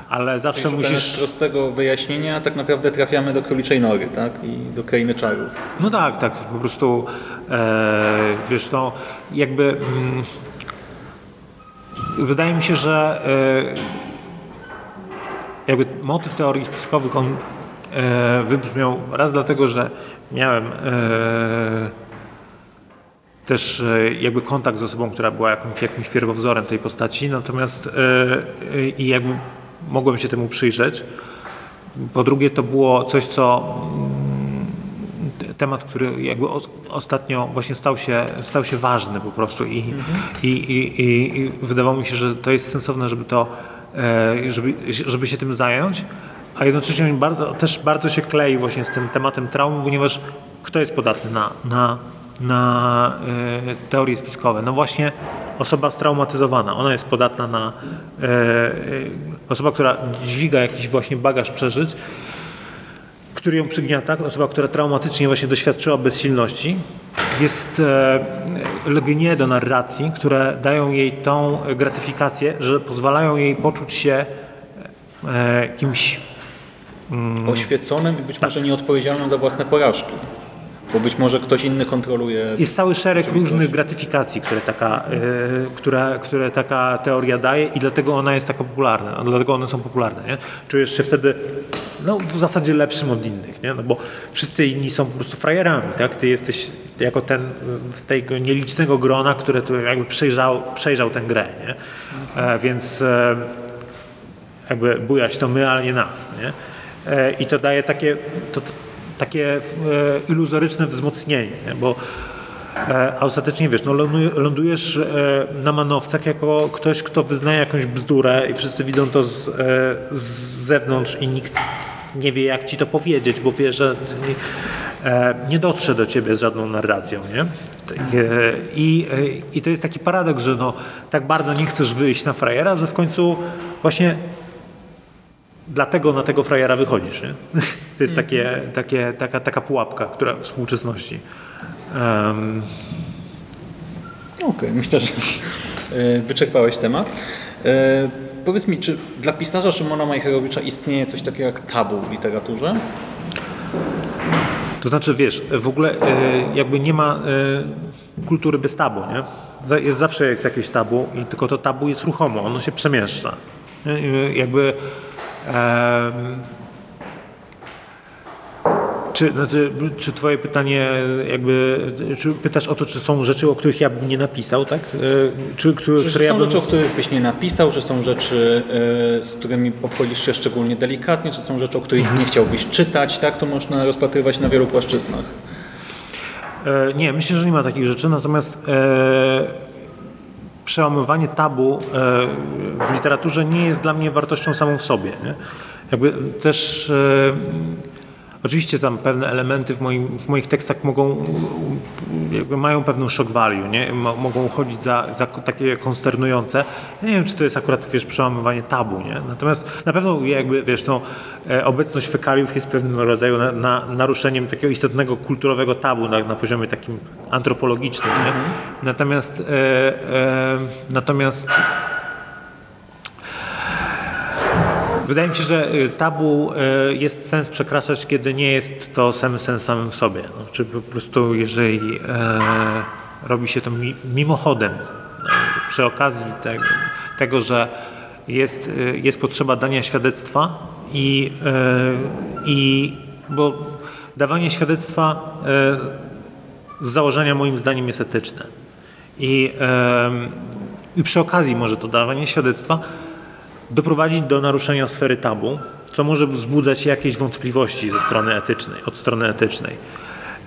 Ale zawsze Szukając musisz... prostego wyjaśnienia, tak naprawdę trafiamy do króliczej nory tak? i do krainy czarów. No tak, tak, po prostu e, wiesz, no jakby mm, wydaje mi się, że e, jakby motyw teorii spiskowych on e, wybrzmiał raz dlatego, że miałem e, też jakby kontakt z osobą, która była jakimś, jakimś pierwowzorem tej postaci, natomiast i jakby mogłem się temu przyjrzeć. Po drugie to było coś, co temat, który jakby ostatnio właśnie stał się, stał się ważny po prostu i, i, i, i, i wydawało mi się, że to jest sensowne, żeby to, e, żeby, żeby się tym zająć, a jednocześnie bardzo, też bardzo się klei właśnie z tym tematem traumy, ponieważ kto jest podatny na, na, na e, teorie spiskowe? No właśnie osoba straumatyzowana, ona jest podatna na e, osoba, która dźwiga jakiś właśnie bagaż przeżyć, który ją przygniata, osoba, która traumatycznie właśnie doświadczyła bezsilności, jest e, lgnie do narracji, które dają jej tą gratyfikację, że pozwalają jej poczuć się e, kimś Oświeconym i być może nieodpowiedzialnym za własne porażki. Bo być może ktoś inny kontroluje. Jest cały szereg różnych gratyfikacji, które taka, e, które, które taka teoria daje i dlatego ona jest taka popularna, dlatego one są popularne. Nie? Czujesz się wtedy no, w zasadzie lepszym od innych, nie? No, bo wszyscy inni są po prostu frajerami. Tak? Ty jesteś jako ten z tego nielicznego grona, które tu jakby przejrzał, przejrzał tę grę. Nie? E, więc e, jakby bujać to my, ale nie nas. Nie? E, I to daje takie, to, takie e, iluzoryczne wzmocnienie, nie? bo e, a ostatecznie wiesz, no ląduje- lądujesz e, na manowcach jako ktoś, kto wyznaje jakąś bzdurę i wszyscy widzą to z, z zewnątrz i nikt nie wie jak ci to powiedzieć, bo wie, że e, nie dotrze do ciebie z żadną narracją, nie? E, I, e, I to jest taki paradoks, że no, tak bardzo nie chcesz wyjść na frajera, że w końcu właśnie dlatego na tego frajera wychodzisz. Nie? To jest takie, takie, taka, taka pułapka, która w współczesności. Um, Okej, myślę, że e, wyczerpałeś temat. Powiedz mi, czy dla pisarza Szymona Majcherowicza istnieje coś takiego jak tabu w literaturze? To znaczy, wiesz, w ogóle e, jakby nie ma e, kultury bez tabu, nie? Jest, zawsze jest jakieś tabu i tylko to tabu jest ruchomo, ono się przemieszcza. Jakby czy, znaczy, czy twoje pytanie jakby, czy pytasz o to, czy są rzeczy, o których ja bym nie napisał, tak? E, Czy, które, Czy które ja są bym... rzeczy, o których byś nie napisał, czy są rzeczy, e, z którymi obchodzisz się szczególnie delikatnie, czy są rzeczy, o których nie chciałbyś czytać, tak? To można rozpatrywać na wielu płaszczyznach. E, Nie, myślę, że nie ma takich rzeczy, natomiast e, przełamywanie tabu w literaturze nie jest dla mnie wartością samą w sobie. Nie? Jakby też oczywiście tam pewne elementy w, moim, w moich tekstach mogą, mają pewną shock value, nie? Mo, mogą uchodzić za, za takie konsternujące. Ja nie wiem, czy to jest akurat, wiesz, przełamywanie tabu, nie? Natomiast na pewno jakby, wiesz, no, e, obecność fekaliów jest pewnym rodzaju na, na, naruszeniem takiego istotnego kulturowego tabu na, na poziomie takim antropologicznym, nie? Natomiast e, e, natomiast Wydaje mi się, że y, tabu y, jest sens przekraczać, kiedy nie jest to sam sens samym w sobie. No, czy po prostu jeżeli e, robi się to mi, mimochodem, no, przy okazji tego, tego że jest, y, jest potrzeba dania świadectwa i, e, i bo dawanie świadectwa e, z założenia moim zdaniem jest etyczne. I, em, I przy okazji może to dawanie świadectwa doprowadzić do naruszenia sfery tabu, co może wzbudzać jakieś wątpliwości ze strony etycznej, od strony etycznej.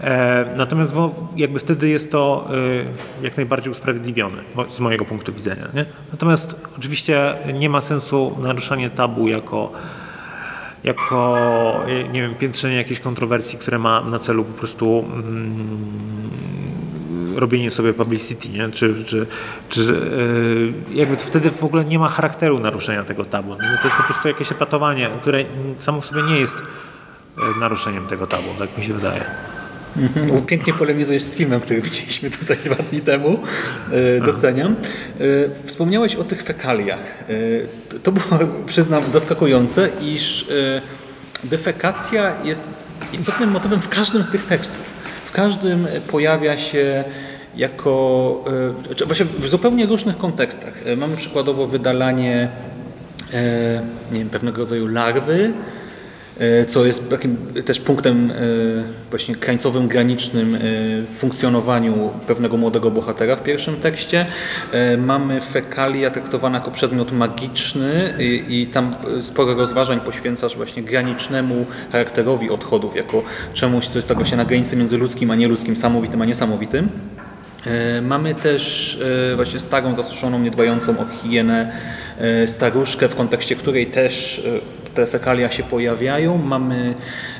E, natomiast jakby wtedy jest to e, jak najbardziej usprawiedliwione z mojego punktu widzenia. Nie? Natomiast oczywiście nie ma sensu naruszanie tabu jako, jako e, nie wiem, piętrzenie jakiejś kontrowersji, które ma na celu po prostu mm, robienie sobie publicity, nie? Czy, czy, czy yy, jakby wtedy w ogóle nie ma charakteru naruszenia tego tabu. No, to jest po prostu jakieś epatowanie, które samo w sobie nie jest e, naruszeniem tego tabu, tak mi się wydaje. Mhm. Pięknie polemizujesz z filmem, który widzieliśmy tutaj dwa dni temu. E, Doceniam. E, Wspomniałeś o tych fekaliach. E, To było, przyznam, zaskakujące, iż e, defekacja jest istotnym motywem w każdym z tych tekstów. W każdym pojawia się jako, e, właśnie w zupełnie różnych kontekstach. E, Mamy przykładowo wydalanie e, nie wiem, pewnego rodzaju larwy, co jest takim też punktem e, właśnie krańcowym, granicznym e, funkcjonowaniu pewnego młodego bohatera w pierwszym tekście. E, Mamy fekalia traktowane jako przedmiot magiczny i, tam e, sporo rozważań poświęcasz właśnie granicznemu charakterowi odchodów, jako czemuś, co jest tak właśnie na granicy między ludzkim a nieludzkim, samowitym a niesamowitym. E, Mamy też e, właśnie starą, zasuszoną, niedbającą o higienę e, staruszkę, w kontekście której też e, te fekalia się pojawiają. Mamy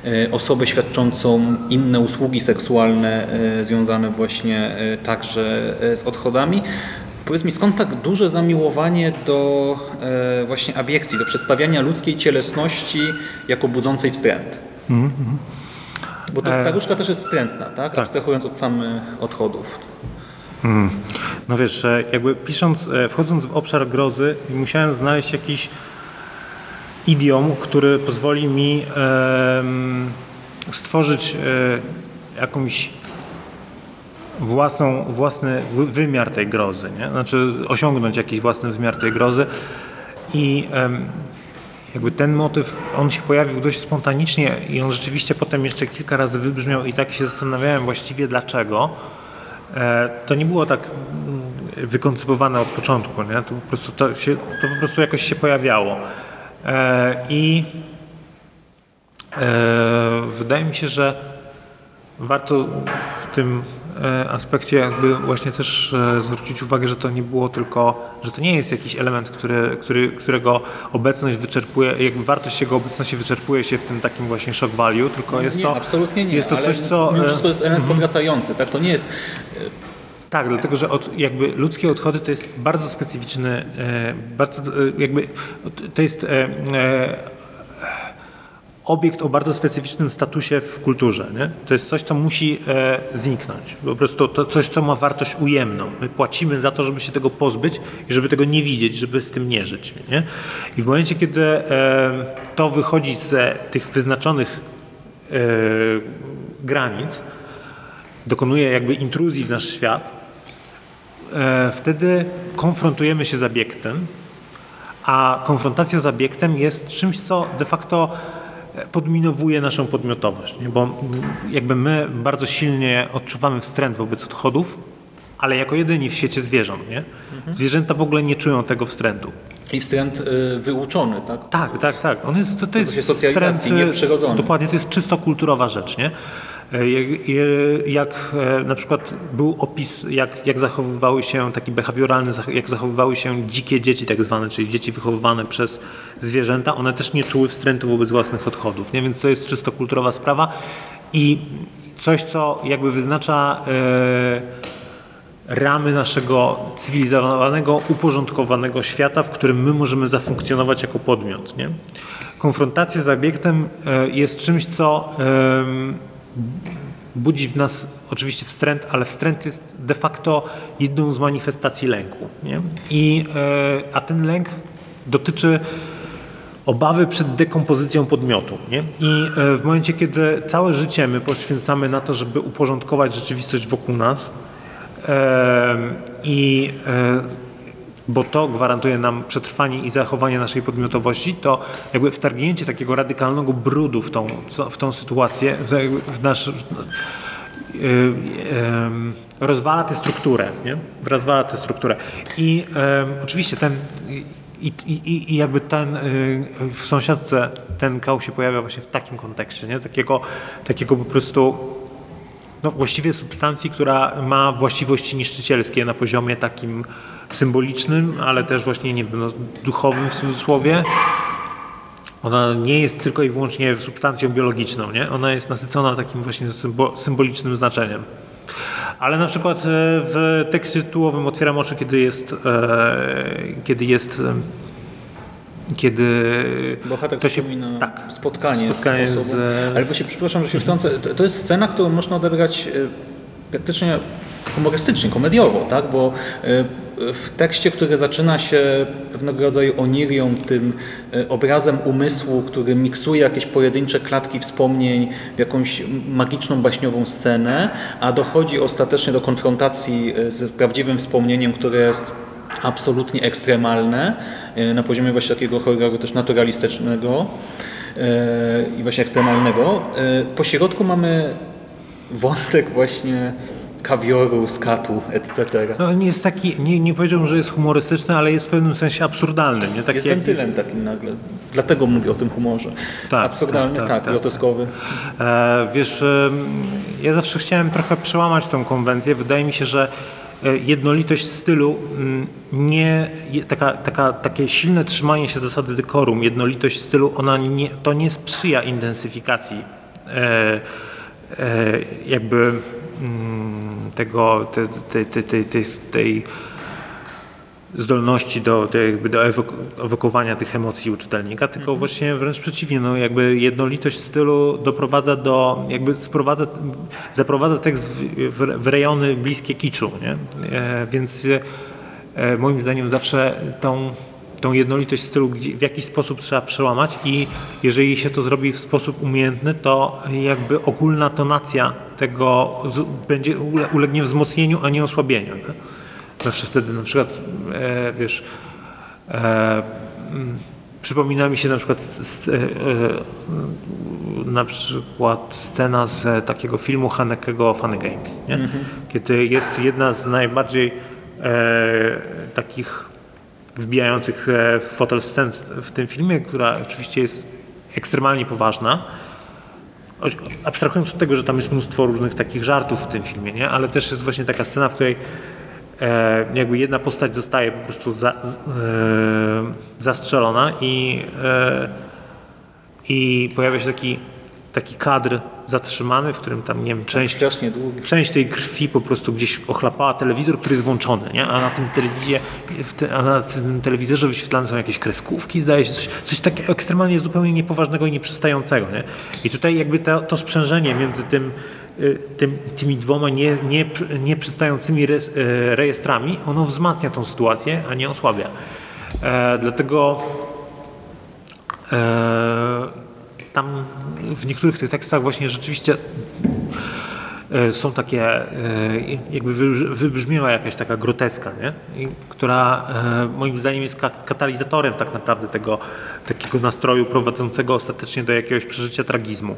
e, osobę świadczącą inne usługi seksualne e, związane właśnie e, także z odchodami. Powiedz mi, skąd tak duże zamiłowanie do właśnie abiekcji, do przedstawiania ludzkiej cielesności jako budzącej wstręt? Bo ta staruszka też jest wstrętna, tak? Abstrahując od samych odchodów. No wiesz, jakby pisząc, wchodząc w obszar grozy, musiałem znaleźć jakiś idiom, który pozwoli mi stworzyć e, jakąś własną, własny wy- wymiar tej grozy, nie? Znaczy osiągnąć jakiś własny wymiar tej grozy i jakby ten motyw, on się pojawił dość spontanicznie i on rzeczywiście potem jeszcze kilka razy wybrzmiał i tak się zastanawiałem właściwie dlaczego. E, To nie było tak mm, wykoncypowane od początku, nie? To po prostu, to się, to po prostu jakoś się pojawiało. E, I e, wydaje mi się, że warto w tym e, aspekcie jakby właśnie też zwrócić uwagę, że to nie było tylko, że to nie jest jakiś element, który, który, którego obecność wyczerpuje, jakby wartość jego obecności wyczerpuje się w tym takim właśnie shock value, tylko jest nie, to absolutnie nie. jest to coś, co Mimo wszystko jest element powracający, tak? To nie jest. Tak, dlatego że od, jakby ludzkie odchody to jest bardzo specyficzny, e, bardzo, e, jakby to jest e, obiekt o bardzo specyficznym statusie w kulturze. Nie? To jest coś, co musi zniknąć. Po prostu to coś, co ma wartość ujemną. My płacimy za to, żeby się tego pozbyć i żeby tego nie widzieć, żeby z tym nie żyć. Nie? I w momencie, kiedy to wychodzi z tych wyznaczonych granic, dokonuje jakby intruzji w nasz świat, wtedy konfrontujemy się z obiektem, a konfrontacja z obiektem jest czymś, co de facto podminowuje naszą podmiotowość, nie? bo jakby my bardzo silnie odczuwamy wstręt wobec odchodów, ale jako jedyni w świecie zwierząt. Nie? Zwierzęta w ogóle nie czują tego wstrętu. I wstręt y, wyuczony, tak? Tak, tak, tak. On jest, to, to jest się socjalizacji, wstręt, nieprzyrodzony. Dokładnie, to jest czysto kulturowa rzecz, nie? E, Jak, e, na przykład był opis, jak, jak zachowywały się, taki behawioralny, jak zachowywały się dzikie dzieci tak zwane, czyli dzieci wychowywane przez zwierzęta, one też nie czuły wstrętu wobec własnych odchodów, nie? Więc to jest czysto kulturowa sprawa i coś, co jakby wyznacza e, ramy naszego cywilizowanego, uporządkowanego świata, w którym my możemy zafunkcjonować jako podmiot. Nie? Konfrontacja z obiektem jest czymś, co budzi w nas oczywiście wstręt, ale wstręt jest de facto jedną z manifestacji lęku. Nie? I, e, a ten lęk dotyczy obawy przed dekompozycją podmiotu. Nie? I e, w momencie, kiedy całe życie my poświęcamy na to, żeby uporządkować rzeczywistość wokół nas, Em, I e, bo to gwarantuje nam przetrwanie i zachowanie naszej podmiotowości, to jakby wtargnięcie takiego radykalnego brudu w tą, w tą sytuację, w, nasz, y, em, rozwala tę strukturę, nie? rozwala tę strukturę. I em, oczywiście ten i, i, i jakby ten w sąsiadce ten kał się pojawia właśnie w takim kontekście, nie? Takiego, takiego po prostu no, właściwie substancji, która ma właściwości niszczycielskie na poziomie takim symbolicznym, ale też właśnie nie wiem, no, duchowym w cudzysłowie. Ona nie jest tylko i wyłącznie substancją biologiczną, nie? Ona jest nasycona takim właśnie symbo symbolicznym znaczeniem. Ale na przykład e, w tekście tytułowym otwieram oczy, kiedy jest, e, kiedy jest e, kiedy Bohater to się wspomina tak, spotkanie, spotkanie z z. Ale właśnie przepraszam, że się wtrącę. To, jest scena, którą można odebrać praktycznie humorystycznie, komediowo, tak? Bo w tekście, który zaczyna się pewnego rodzaju onirią, tym e, obrazem umysłu, który miksuje jakieś pojedyncze klatki wspomnień w jakąś magiczną, baśniową scenę, a dochodzi ostatecznie do konfrontacji e, z prawdziwym wspomnieniem, które jest absolutnie ekstremalne, e, na poziomie właśnie takiego horroru też naturalistycznego i właśnie ekstremalnego. Po środku mamy wątek właśnie kawioru, skatu, etc. No, nie jest taki, nie, nie powiedziałbym, że jest humorystyczny, ale jest w pewnym sensie absurdalny. Nie? Tak Jest jak- wentylem takim nagle. Dlatego mówię o tym humorze. Tak, Absurdalny, tak, tak, tak, tak. groteskowy. E, wiesz, ja zawsze chciałem trochę przełamać tą konwencję. Wydaje mi się, że e, jednolitość stylu, mm, nie, taka, taka, takie silne trzymanie się zasady dekorum, jednolitość stylu, ona nie, to nie sprzyja intensyfikacji e, e, jakby tego, te, te, te, te, te, tej zdolności do, do, jakby do ewok- ewokowania tych emocji u czytelnika, tylko właśnie wręcz przeciwnie, no jakby jednolitość stylu doprowadza do, jakby sprowadza, zaprowadza tekst w, w, w rejony bliskie kiczu, nie? E, więc e, moim zdaniem zawsze tą, tą jednolitość stylu gdzie, w jakiś sposób trzeba przełamać i jeżeli się to zrobi w sposób umiejętny, to jakby ogólna tonacja tego będzie ule, ulegnie wzmocnieniu, a nie osłabieniu. Nie? Zawsze wtedy na przykład, e, wiesz, e, mm, przypomina mi się na przykład e, e, na przykład scena z takiego filmu Hanekego Funny Games, nie? kiedy jest jedna z najbardziej e, takich wbijających e, w fotel scen w tym filmie, która oczywiście jest ekstremalnie poważna, abstrahując od tego, że tam jest mnóstwo różnych takich żartów w tym filmie, nie? ale też jest właśnie taka scena, w której e, jakby jedna postać zostaje po prostu za, e, zastrzelona i, e, i pojawia się taki taki kadr zatrzymany, w którym tam, nie wiem, część, długi. część tej krwi po prostu gdzieś ochlapała telewizor, który jest włączony, nie? a na tym telewizie, w te, a na tym telewizorze wyświetlane są jakieś kreskówki, zdaje się, coś, coś takiego ekstremalnie zupełnie niepoważnego i nieprzystającego. Nie? I tutaj jakby to, to sprzężenie między tym, y, tym, tymi dwoma nie, nie, nieprzystającymi res, y, rejestrami, ono wzmacnia tą sytuację, a nie osłabia. E, dlatego e, tam w niektórych tych tekstach właśnie rzeczywiście e, są takie, e, jakby wy- wybrzmiewa jakaś taka groteska, nie? Która e, moim zdaniem jest ka- katalizatorem tak naprawdę tego takiego nastroju prowadzącego ostatecznie do jakiegoś przeżycia tragizmu.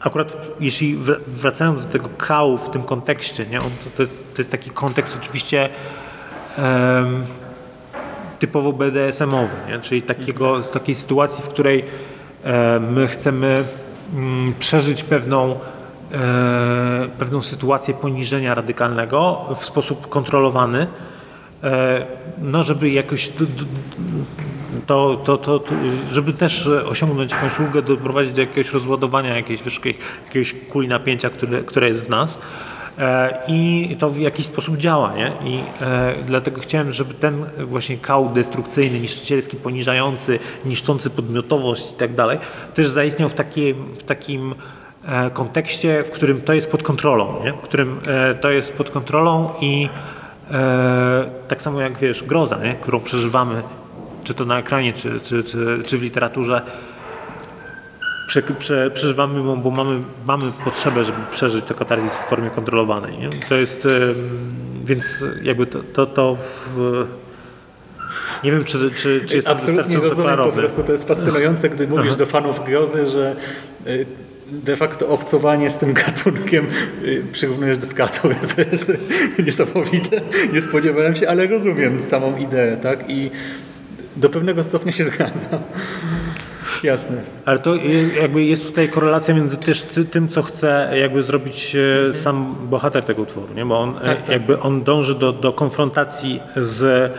Akurat jeśli wr- wracając do tego kału w tym kontekście, nie? On, to, to, jest, to jest taki kontekst oczywiście em, typowo BDSM-owy, nie? czyli takiego, z takiej sytuacji, w której e, my chcemy mm, przeżyć pewną, e, pewną sytuację poniżenia radykalnego w sposób kontrolowany, e, no żeby jakoś to, to, to, to, żeby też osiągnąć jakąś ulgę, doprowadzić do jakiegoś rozładowania jakiejś, wiesz, jakiegoś kuli napięcia, które, które jest w nas. E, I to w jakiś sposób działa, nie? I e, dlatego chciałem, żeby ten właśnie kał destrukcyjny, niszczycielski, poniżający, niszczący podmiotowość i tak dalej, też zaistniał w takim, w takim e, kontekście, w którym to jest pod kontrolą, nie? W którym to jest pod kontrolą i tak samo jak wiesz, groza, nie? którą przeżywamy, czy to na ekranie, czy, czy, czy, czy w literaturze, prze, prze, przeżywamy ją, bo mamy, mamy potrzebę, żeby przeżyć to katarzis w formie kontrolowanej. Nie? To jest, więc jakby to, to, to w, nie wiem, czy, czy, czy jest to Absolutnie rozumiem, po prostu to jest fascynujące, gdy mówisz do fanów grozy, że y, de facto obcowanie z tym gatunkiem y, przyrównujesz do skatury. To jest niesamowite. Nie spodziewałem się, ale rozumiem samą ideę, tak? I do pewnego stopnia się zgadzam. Jasne. Ale to y, jakby jest tutaj korelacja między też ty- tym, co chce jakby zrobić e, sam bohater tego utworu, nie? bo on e, Tak, tak. jakby on dąży do, do konfrontacji z,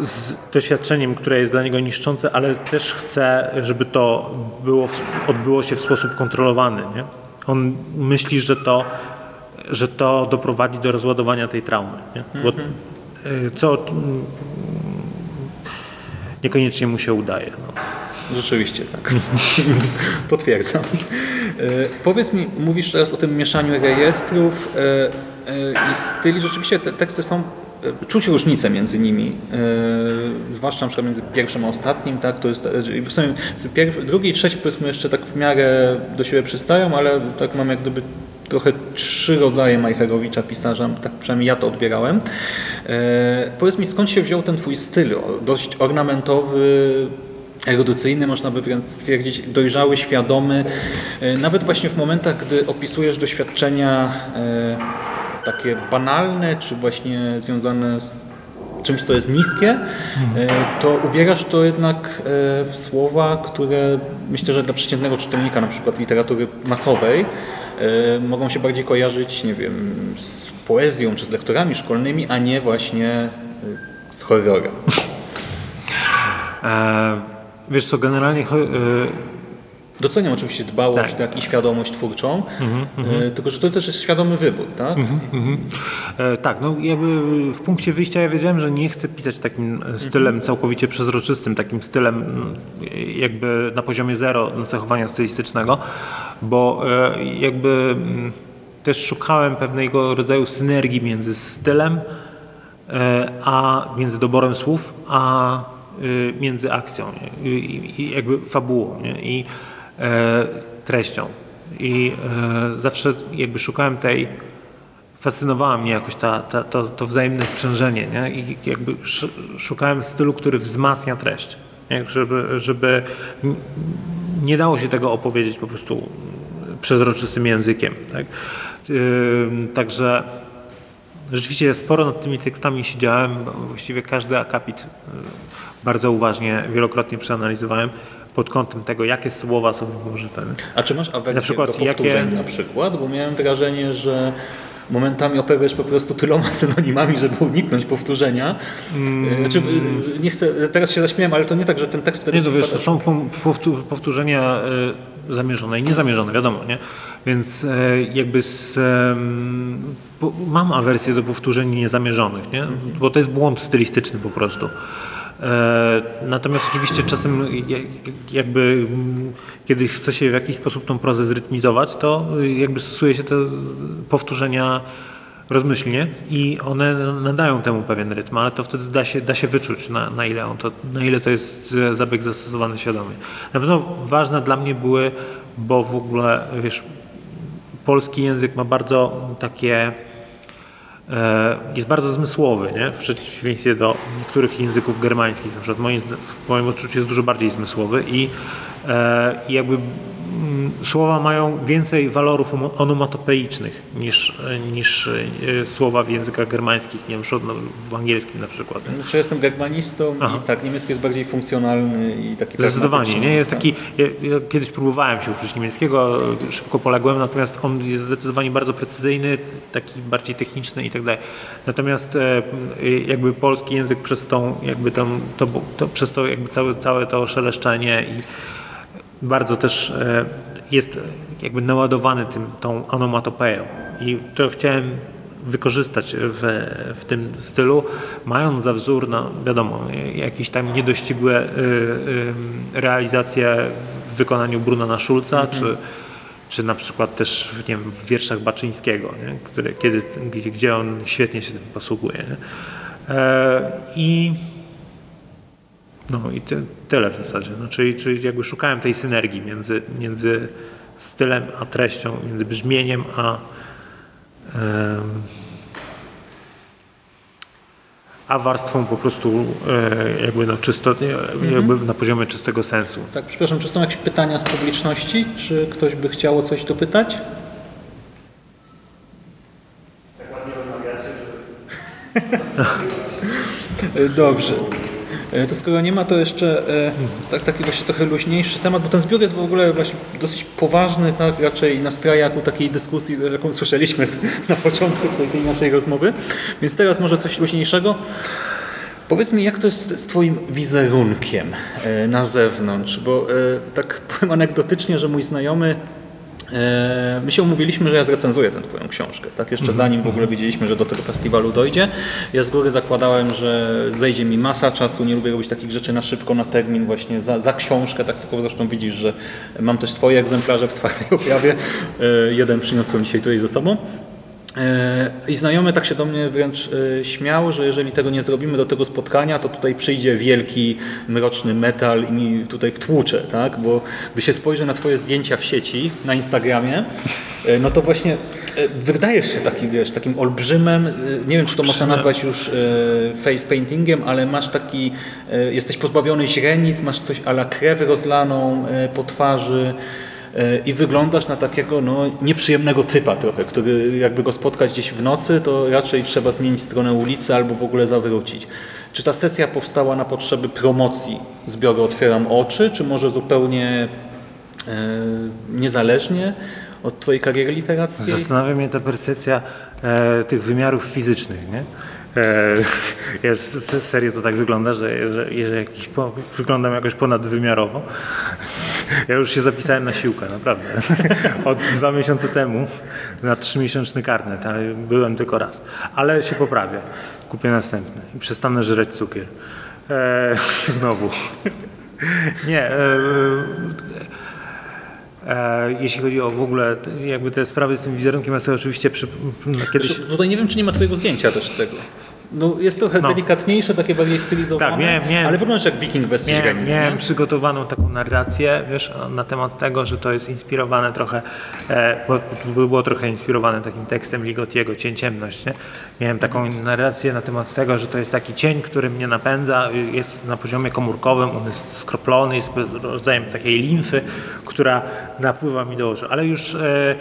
z doświadczeniem, które jest dla niego niszczące, ale też chce, żeby to było, odbyło się w sposób kontrolowany. Nie? On myśli, że to, że to doprowadzi do rozładowania tej traumy. Nie? Bo, Mhm. e, co mm, niekoniecznie mu się udaje. No. Rzeczywiście tak. Potwierdzam. E, powiedz mi, mówisz teraz o tym mieszaniu rejestrów e, e, i styli. Rzeczywiście te teksty są, czuć różnicę między nimi, zwłaszcza na między pierwszym a ostatnim, tak, to jest, w sumie drugi i trzeci powiedzmy jeszcze tak w miarę do siebie przystają, ale tak mam jak gdyby trochę trzy rodzaje Majcherowicza pisarza, tak przynajmniej ja to odbierałem. Powiedz mi, skąd się wziął ten twój styl, dość ornamentowy, erudycyjny, można by wręcz stwierdzić, dojrzały, świadomy, e, nawet właśnie w momentach, gdy opisujesz doświadczenia e, takie banalne, czy właśnie związane z czymś, co jest niskie, e, to ubierasz to jednak w słowa, które myślę, że dla przeciętnego czytelnika, na przykład literatury masowej, mogą się bardziej kojarzyć, nie wiem, z poezją, czy z lekturami szkolnymi, a nie właśnie z horrorem. Wiesz co, generalnie e, Doceniam oczywiście dbałość Tak. tak. i świadomość twórczą, e, tylko że to też jest świadomy wybór, tak? e, tak, no jakby w punkcie wyjścia ja wiedziałem, że nie chcę pisać takim stylem całkowicie przezroczystym, takim stylem mm, jakby na poziomie zero nacechowania stylistycznego, bo e, jakby mm, też szukałem pewnego rodzaju synergii między stylem, e, a między doborem słów, a y, między akcją nie? I, jakby fabułą nie? i e, treścią. I e, zawsze jakby szukałem tej, fascynowała mnie jakoś ta, ta, to, to wzajemne sprzężenie nie? i jakby sz, szukałem stylu, który wzmacnia treść, nie? Żeby, żeby nie dało się tego opowiedzieć po prostu przezroczystym językiem. Tak? Ym, Także Rzeczywiście sporo nad tymi tekstami siedziałem, właściwie każdy akapit y, bardzo uważnie, wielokrotnie przeanalizowałem pod kątem tego, jakie słowa są użyte. A czy masz awersję Na przykład do powtórzeń jakie- na przykład? Bo miałem wrażenie, że momentami operujesz po prostu tyloma synonimami, żeby uniknąć powtórzenia. Mm. Znaczy, nie chcę, teraz się zaśmiałem, ale to nie tak, że ten tekst... Nie, no wiesz, to są powtórzenia zamierzone i niezamierzone, wiadomo, nie? Więc jakby z, mam awersję do powtórzeń niezamierzonych, nie? bo to jest błąd stylistyczny po prostu. E, natomiast oczywiście czasem jakby kiedy chce się w jakiś sposób tą prozę zrytmizować, to jakby stosuje się te powtórzenia rozmyślnie i one nadają temu pewien rytm, ale to wtedy da się, da się wyczuć na, na, ile on to, na ile to jest zabieg zastosowany świadomie. Na pewno ważne dla mnie były, bo w ogóle wiesz, polski język ma bardzo takie jest bardzo zmysłowy, nie? w przeciwieństwie do niektórych języków germańskich. Na przykład moim, w moim odczuciu jest dużo bardziej zmysłowy i, e, i jakby Mm, słowa mają więcej walorów onomatopeicznych niż, niż e, słowa w językach germańskich, nie wiem, w angielskim na przykład. Znaczy jestem germanistą Aha. i tak, niemiecki jest bardziej funkcjonalny i taki Zdecydowanie, nie? Jest taki, ja, ja kiedyś próbowałem się uczyć niemieckiego, szybko poległem, natomiast on jest zdecydowanie bardzo precyzyjny, taki bardziej techniczny i tak dalej. Natomiast e, jakby polski język przez tą, jakby tam, to, to, przez to jakby całe, całe to szeleszczenie i bardzo też e, jest jakby naładowany tym, tą onomatopeją i to chciałem wykorzystać w, w tym stylu, mając za wzór, no wiadomo, jakieś tam niedościgłe y, y, realizacje w wykonaniu Brunana Schulza, mm -hmm. czy, czy na przykład też nie wiem, w wierszach Baczyńskiego, nie? Które, kiedy, gdzie on świetnie się tym posługuje. E, I no i ty, tyle w zasadzie. No, czyli, czyli jakby szukałem tej synergii między, między stylem a treścią, między brzmieniem a um, a warstwą po prostu e, jakby, no, czysto, mhm. jakby na poziomie czystego sensu. Tak, przepraszam, czy są jakieś pytania z publiczności? Czy ktoś by chciał o coś dopytać? Tak ładnie rozmawiacie, że... Dobrze. E, to skoro nie ma, to jeszcze e, tak, taki właśnie trochę luźniejszy temat, bo ten zbiór jest w ogóle właśnie dosyć poważny, tak, raczej nastraja ku takiej dyskusji, jaką słyszeliśmy na początku tej naszej rozmowy. Więc teraz może coś luźniejszego. Powiedz mi, jak to jest z Twoim wizerunkiem e, na zewnątrz? Bo tak powiem anegdotycznie, że mój znajomy my się umówiliśmy, że ja zrecenzuję tę Twoją książkę. Tak? Jeszcze mhm. zanim w ogóle wiedzieliśmy, że do tego festiwalu dojdzie. Ja z góry zakładałem, że zejdzie mi masa czasu. Nie lubię robić takich rzeczy na szybko, na termin, właśnie za, za książkę. Tak tylko zresztą widzisz, że mam też swoje egzemplarze w twardej oprawie. E, jeden przyniosłem dzisiaj tutaj ze sobą. E, I znajomy tak się do mnie wręcz e, śmiał, że jeżeli tego nie zrobimy do tego spotkania, to tutaj przyjdzie wielki, mroczny metal i mi tutaj wtłucze, tak? Bo gdy się spojrzy na Twoje zdjęcia w sieci, na Instagramie, e, no to właśnie wydajesz się taki, wiesz, takim olbrzymem, nie wiem, czy to można nazwać już face paintingiem, ale masz taki, jesteś pozbawiony źrenic, masz coś ala krew rozlaną po twarzy, i wyglądasz na takiego no, nieprzyjemnego typa trochę, który jakby go spotkać gdzieś w nocy, to raczej trzeba zmienić stronę ulicy albo w ogóle zawrócić. Czy ta sesja powstała na potrzeby promocji zbioru Otwieram Oczy, czy może zupełnie e, niezależnie od Twojej kariery literackiej? Zastanawia mnie ta percepcja e, tych wymiarów fizycznych, nie? Ja serio to tak wygląda, że, że, że jakiś po, wyglądam jakoś ponadwymiarowo. Ja już się zapisałem na siłkę, naprawdę. Od dwa miesiące temu na trzymiesięczny karnet, byłem tylko raz. Ale się poprawię. Kupię następny i przestanę żreć cukier. Eee, znowu. Nie. E, e, jeśli chodzi o w ogóle jakby te sprawy z tym wizerunkiem, ja sobie oczywiście przy, kiedyś... Tutaj nie wiem, czy nie ma twojego zdjęcia też tego. No, jest trochę no. delikatniejsze, takie bardziej stylizowane, tak, miałem, miałem, ale wyglądasz jak wiking bez miałem, źrenic. Miałem nie? przygotowaną taką narrację, wiesz, na temat tego, że to jest inspirowane trochę, e, bo było trochę inspirowane takim tekstem Ligotiego, Cień Ciemność, nie? Miałem taką narrację na temat tego, że to jest taki cień, który mnie napędza, jest na poziomie komórkowym, on jest skroplony, jest rodzajem takiej limfy, która napływa mi do oczu, ale już e,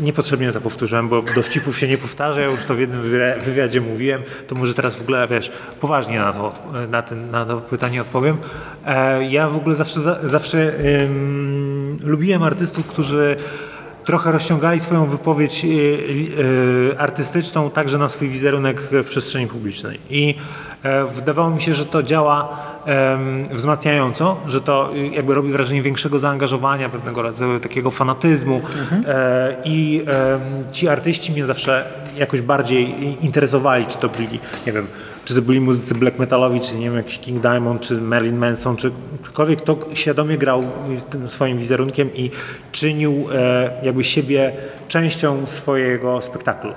Niepotrzebnie to powtórzyłem, bo dowcipów się nie powtarza, ja już to w jednym wywiadzie mówiłem, to może teraz w ogóle, wiesz, poważnie na to, na ten, na to pytanie odpowiem. E, ja w ogóle zawsze, zawsze lubiłem artystów, którzy trochę rozciągali swoją wypowiedź y, y, artystyczną także na swój wizerunek w przestrzeni publicznej. I e, wydawało mi się, że to działa wzmacniająco, że to y, jakby robi wrażenie większego zaangażowania, pewnego rodzaju takiego fanatyzmu. E, i ci artyści mnie zawsze jakoś bardziej interesowali, czy to byli, nie wiem, czy to byli muzycy black metalowi, czy nie wiem, jakiś King Diamond, czy Marilyn Manson, czy ktokolwiek, kto świadomie grał tym swoim wizerunkiem i czynił e, jakby siebie częścią swojego spektaklu.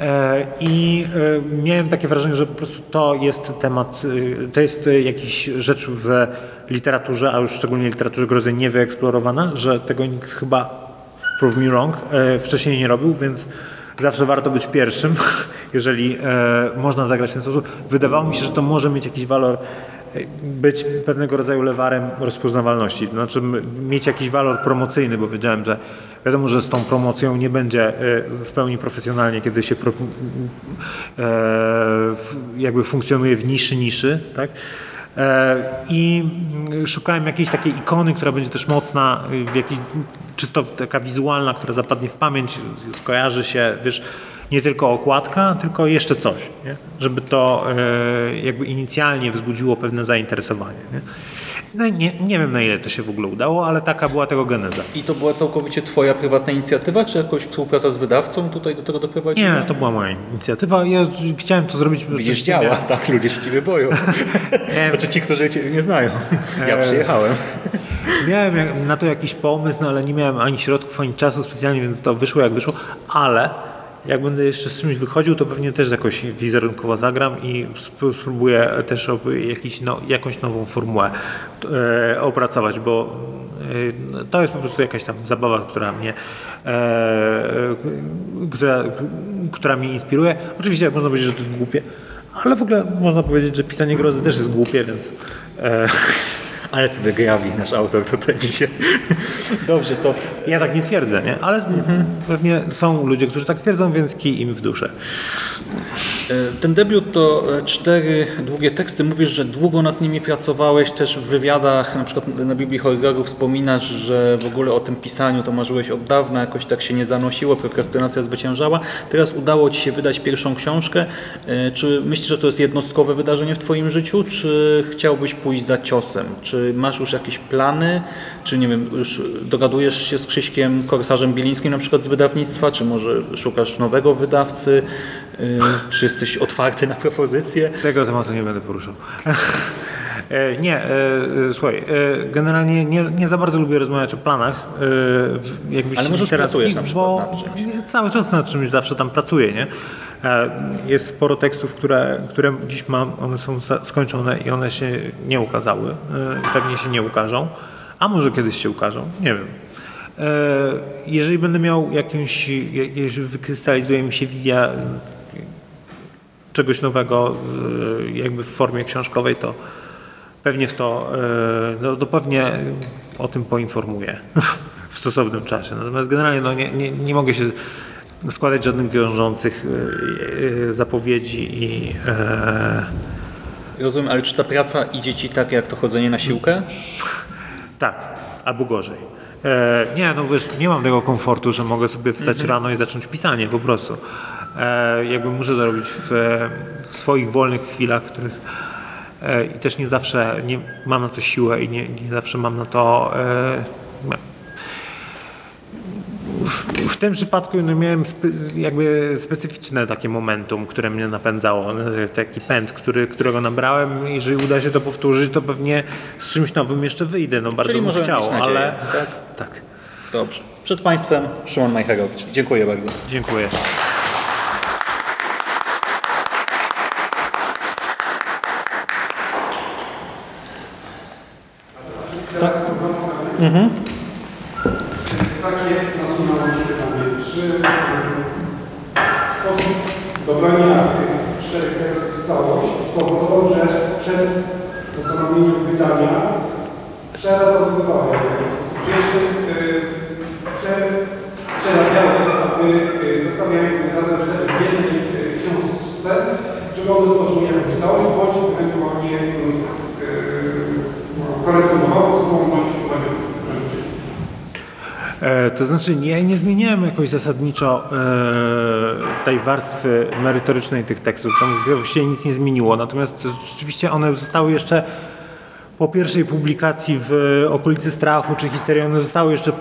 E, I e, miałem takie wrażenie, że po prostu to jest temat, e, to jest jakiś rzecz w literaturze, a już szczególnie literaturze grozy niewyeksplorowana, że tego nikt chyba prove me wrong, e, wcześniej nie robił, więc zawsze warto być pierwszym, jeżeli e, można zagrać w ten sposób. Wydawało mi się, że to może mieć jakiś walor, e, być pewnego rodzaju lewarem rozpoznawalności, znaczy mieć jakiś walor promocyjny, bo wiedziałem, że wiadomo, że z tą promocją nie będzie e, w pełni profesjonalnie, kiedy się pro, jakby funkcjonuje w niszy niszy, tak? E, I mm, szukałem jakiejś takiej ikony, która będzie też mocna, y, w jakiej, czysto taka wizualna, która zapadnie w pamięć, skojarzy się, wiesz, nie tylko okładka, tylko jeszcze coś, nie? żeby to e, jakby inicjalnie wzbudziło pewne zainteresowanie. Nie? No nie, nie wiem na ile to się w ogóle udało, ale taka była tego geneza. I to była całkowicie Twoja prywatna inicjatywa, czy jakoś współpraca z wydawcą tutaj do tego doprowadziła? Nie, to była moja inicjatywa. Ja chciałem to zrobić. Widzisz, działa, tak, ludzie się Ciebie boją. Znaczy ci, którzy Cię nie znają. Ja przyjechałem. Miałem na to jakiś pomysł, no ale nie miałem ani środków, ani czasu specjalnie, więc to wyszło jak wyszło, ale jak będę jeszcze z czymś wychodził, to pewnie też jakoś wizerunkowo zagram i sp- spróbuję też jakiś, no, jakąś nową formułę e, opracować, bo e, to jest po prostu jakaś tam zabawa, która mnie, e, która, która mnie inspiruje. Oczywiście można powiedzieć, że to jest głupie, ale w ogóle można powiedzieć, że pisanie grozy też jest głupie, więc e, Ale sobie grawi nasz autor tutaj dzisiaj. Dobrze, to Ja tak nie twierdzę, nie? ale pewnie są ludzie, którzy tak twierdzą, więc kij im w duszę. E, ten debiut to e, cztery długie teksty. Mówisz, że długo nad nimi pracowałeś. Też w wywiadach, na przykład na Biblii Horroru wspominasz, że w ogóle o tym pisaniu to marzyłeś od dawna, jakoś tak się nie zanosiło, prokrastynacja zwyciężała. Teraz udało Ci się wydać pierwszą książkę. E, Czy myślisz, że to jest jednostkowe wydarzenie w Twoim życiu, czy chciałbyś pójść za ciosem? Czy masz już jakieś plany? Czy nie wiem, już dogadujesz się z Krzyśkiem Korsarzem Bielińskim na przykład z wydawnictwa, czy może szukasz nowego wydawcy? Y, Czy jesteś otwarty na propozycje? Tego tematu nie będę poruszał. E, Nie, e, e, słuchaj, generalnie nie, nie za bardzo lubię rozmawiać o planach, jakbyś Ale może pracujesz na przykład bo nad czymś. cały czas nad czymś zawsze tam pracuję, nie? Jest sporo tekstów, które, które dziś mam, one są skończone i one się nie ukazały, pewnie się nie ukażą, a może kiedyś się ukażą, nie wiem. Jeżeli będę miał jakąś, je- jeżeli wykrystalizuje mi się wizja czegoś nowego y, jakby w formie książkowej, to pewnie w to, y, no, to pewnie o tym poinformuję w stosownym czasie. Natomiast generalnie no, nie, nie, nie mogę się składać żadnych wiążących y, zapowiedzi i Rozumiem, ale czy ta praca idzie Ci tak jak to chodzenie na siłkę? tak, albo gorzej. E, nie, no wiesz, nie mam tego komfortu, że mogę sobie wstać rano i zacząć pisanie po prostu. E, jakby muszę to robić w, w swoich wolnych chwilach, których e, i też nie zawsze nie mam na to siłę i nie, nie zawsze mam na to e, w, w tym przypadku no, miałem spe, jakby specyficzne takie momentum, które mnie napędzało, taki pęd, który, którego nabrałem. Jeżeli uda się to powtórzyć, to pewnie z czymś nowym jeszcze wyjdę. No bardzo Czyli bym chciał, nadzieję, ale tak? tak. Dobrze. Przed Państwem Szymon Majcherowicz. Dziękuję bardzo. Dziękuję. Takie nasuwało się pytanie, czy sposób dobrania tych czterech tekstów w całość spowodował, że przed postanowieniem wydania przeradowywałeś w jakiś sposób, że jeszcze yy, prze, przerabiałeś, aby yy, zostawiając razem cztery w jednej yy, książce, żeby one tworzyły jakąś całość, bądź ewentualnie yy, no, korespondowały ze sobą, bądź bądź E, to znaczy, nie, nie zmieniałem jakoś zasadniczo e, tej warstwy merytorycznej tych tekstów. Tam właściwie nic nie zmieniło. Natomiast rzeczywiście one zostały jeszcze po pierwszej publikacji w okolicy strachu czy histerii, one zostały jeszcze e,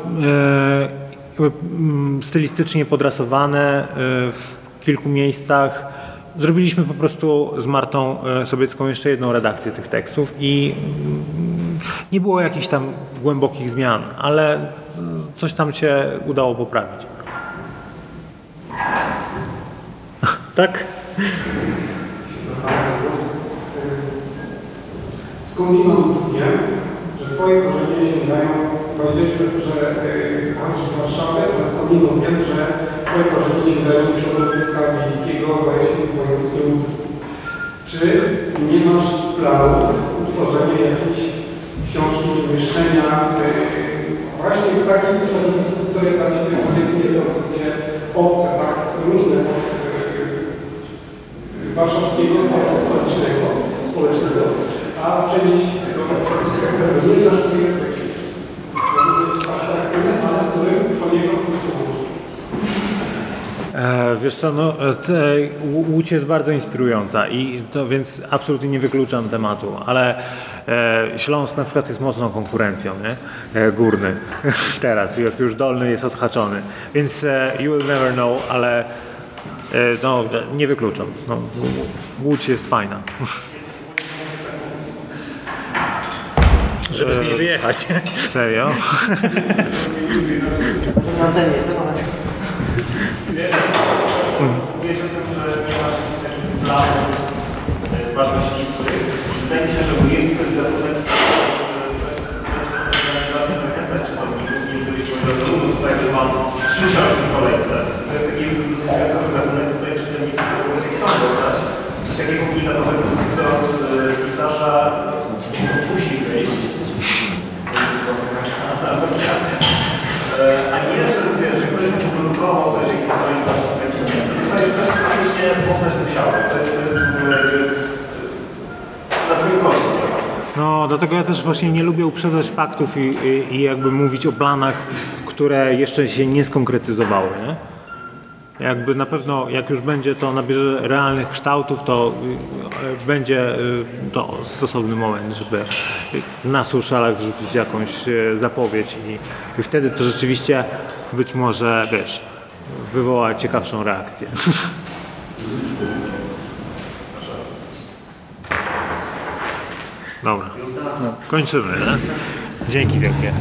mm, stylistycznie podrasowane e, w kilku miejscach. Zrobiliśmy po prostu z Martą e, Sobiecką jeszcze jedną redakcję tych tekstów i mm, nie było jakichś tam głębokich zmian, ale mm, coś tam się udało poprawić. Tak? Skądinąd wiem, że Twoje korzenie sięgają, powiedzieliśmy, że pochodzisz z Warszawy, ale skądinąd wiem, że korzenie z środowiska miejskiego, właśnie wojewódzkiej Łódzkiej. Czy nie masz planu utworzenia jakiejś książki czy umieszczenia yy, właśnie w takim środowisku, które dla Ciebie powiedzmy jest całkowicie obce, tak? Różne od yy, warszawskiego sportu stołecznego, społecznego, a przenieść do którego nie znasz, który jest taki atrakcyjny, ale z którym co niego coś się łączy. E, wiesz co, no, e, te, Łó- Łódź jest bardzo inspirująca i to więc absolutnie nie wykluczam tematu, ale e, Śląsk na przykład jest mocną konkurencją, nie? E, górny teraz, jak już dolny jest odhaczony, więc e, you will never know, ale e, no, nie wykluczam. No, Łódź jest fajna. Żeby z niej wyjechać. Serio? Na antenie jest ten moment. Mówiłeś o tym, że nie masz jakichś takich planów e, bardzo ścisłych. Wydaje mi się, że ujęty to jest gatunek, e, coś, co będzie bardziej zachęcać czytelników, niż gdybyś powiedział, że Udus tutaj już mam trzy książki w kolejce. To jest taki dosyć gatunkowy gatunek, tutaj czytelnicy to sobie chcą dostać. Coś takiego unikatowego, co co z e, pisarza no, musi wyjść. E, A nie, że, wiesz, że ktoś mu produkował coś, jakiś coś właśnie więcej. To jest coś, co faktycznie postać musiała. To jest, to jest w ogóle jakby, e, na twoim końcu. No, dlatego ja też właśnie nie lubię uprzedzać faktów i, i, i jakby mówić o planach, które jeszcze się nie skonkretyzowały. Nie? Jakby na pewno, jak już będzie to nabierze realnych kształtów, to y, będzie y, to stosowny moment, żeby na suszalach wrzucić jakąś y, zapowiedź i, i wtedy to rzeczywiście być może, wiesz, wywoła ciekawszą reakcję. Dobra, kończymy. Nie? Dzięki wielkie.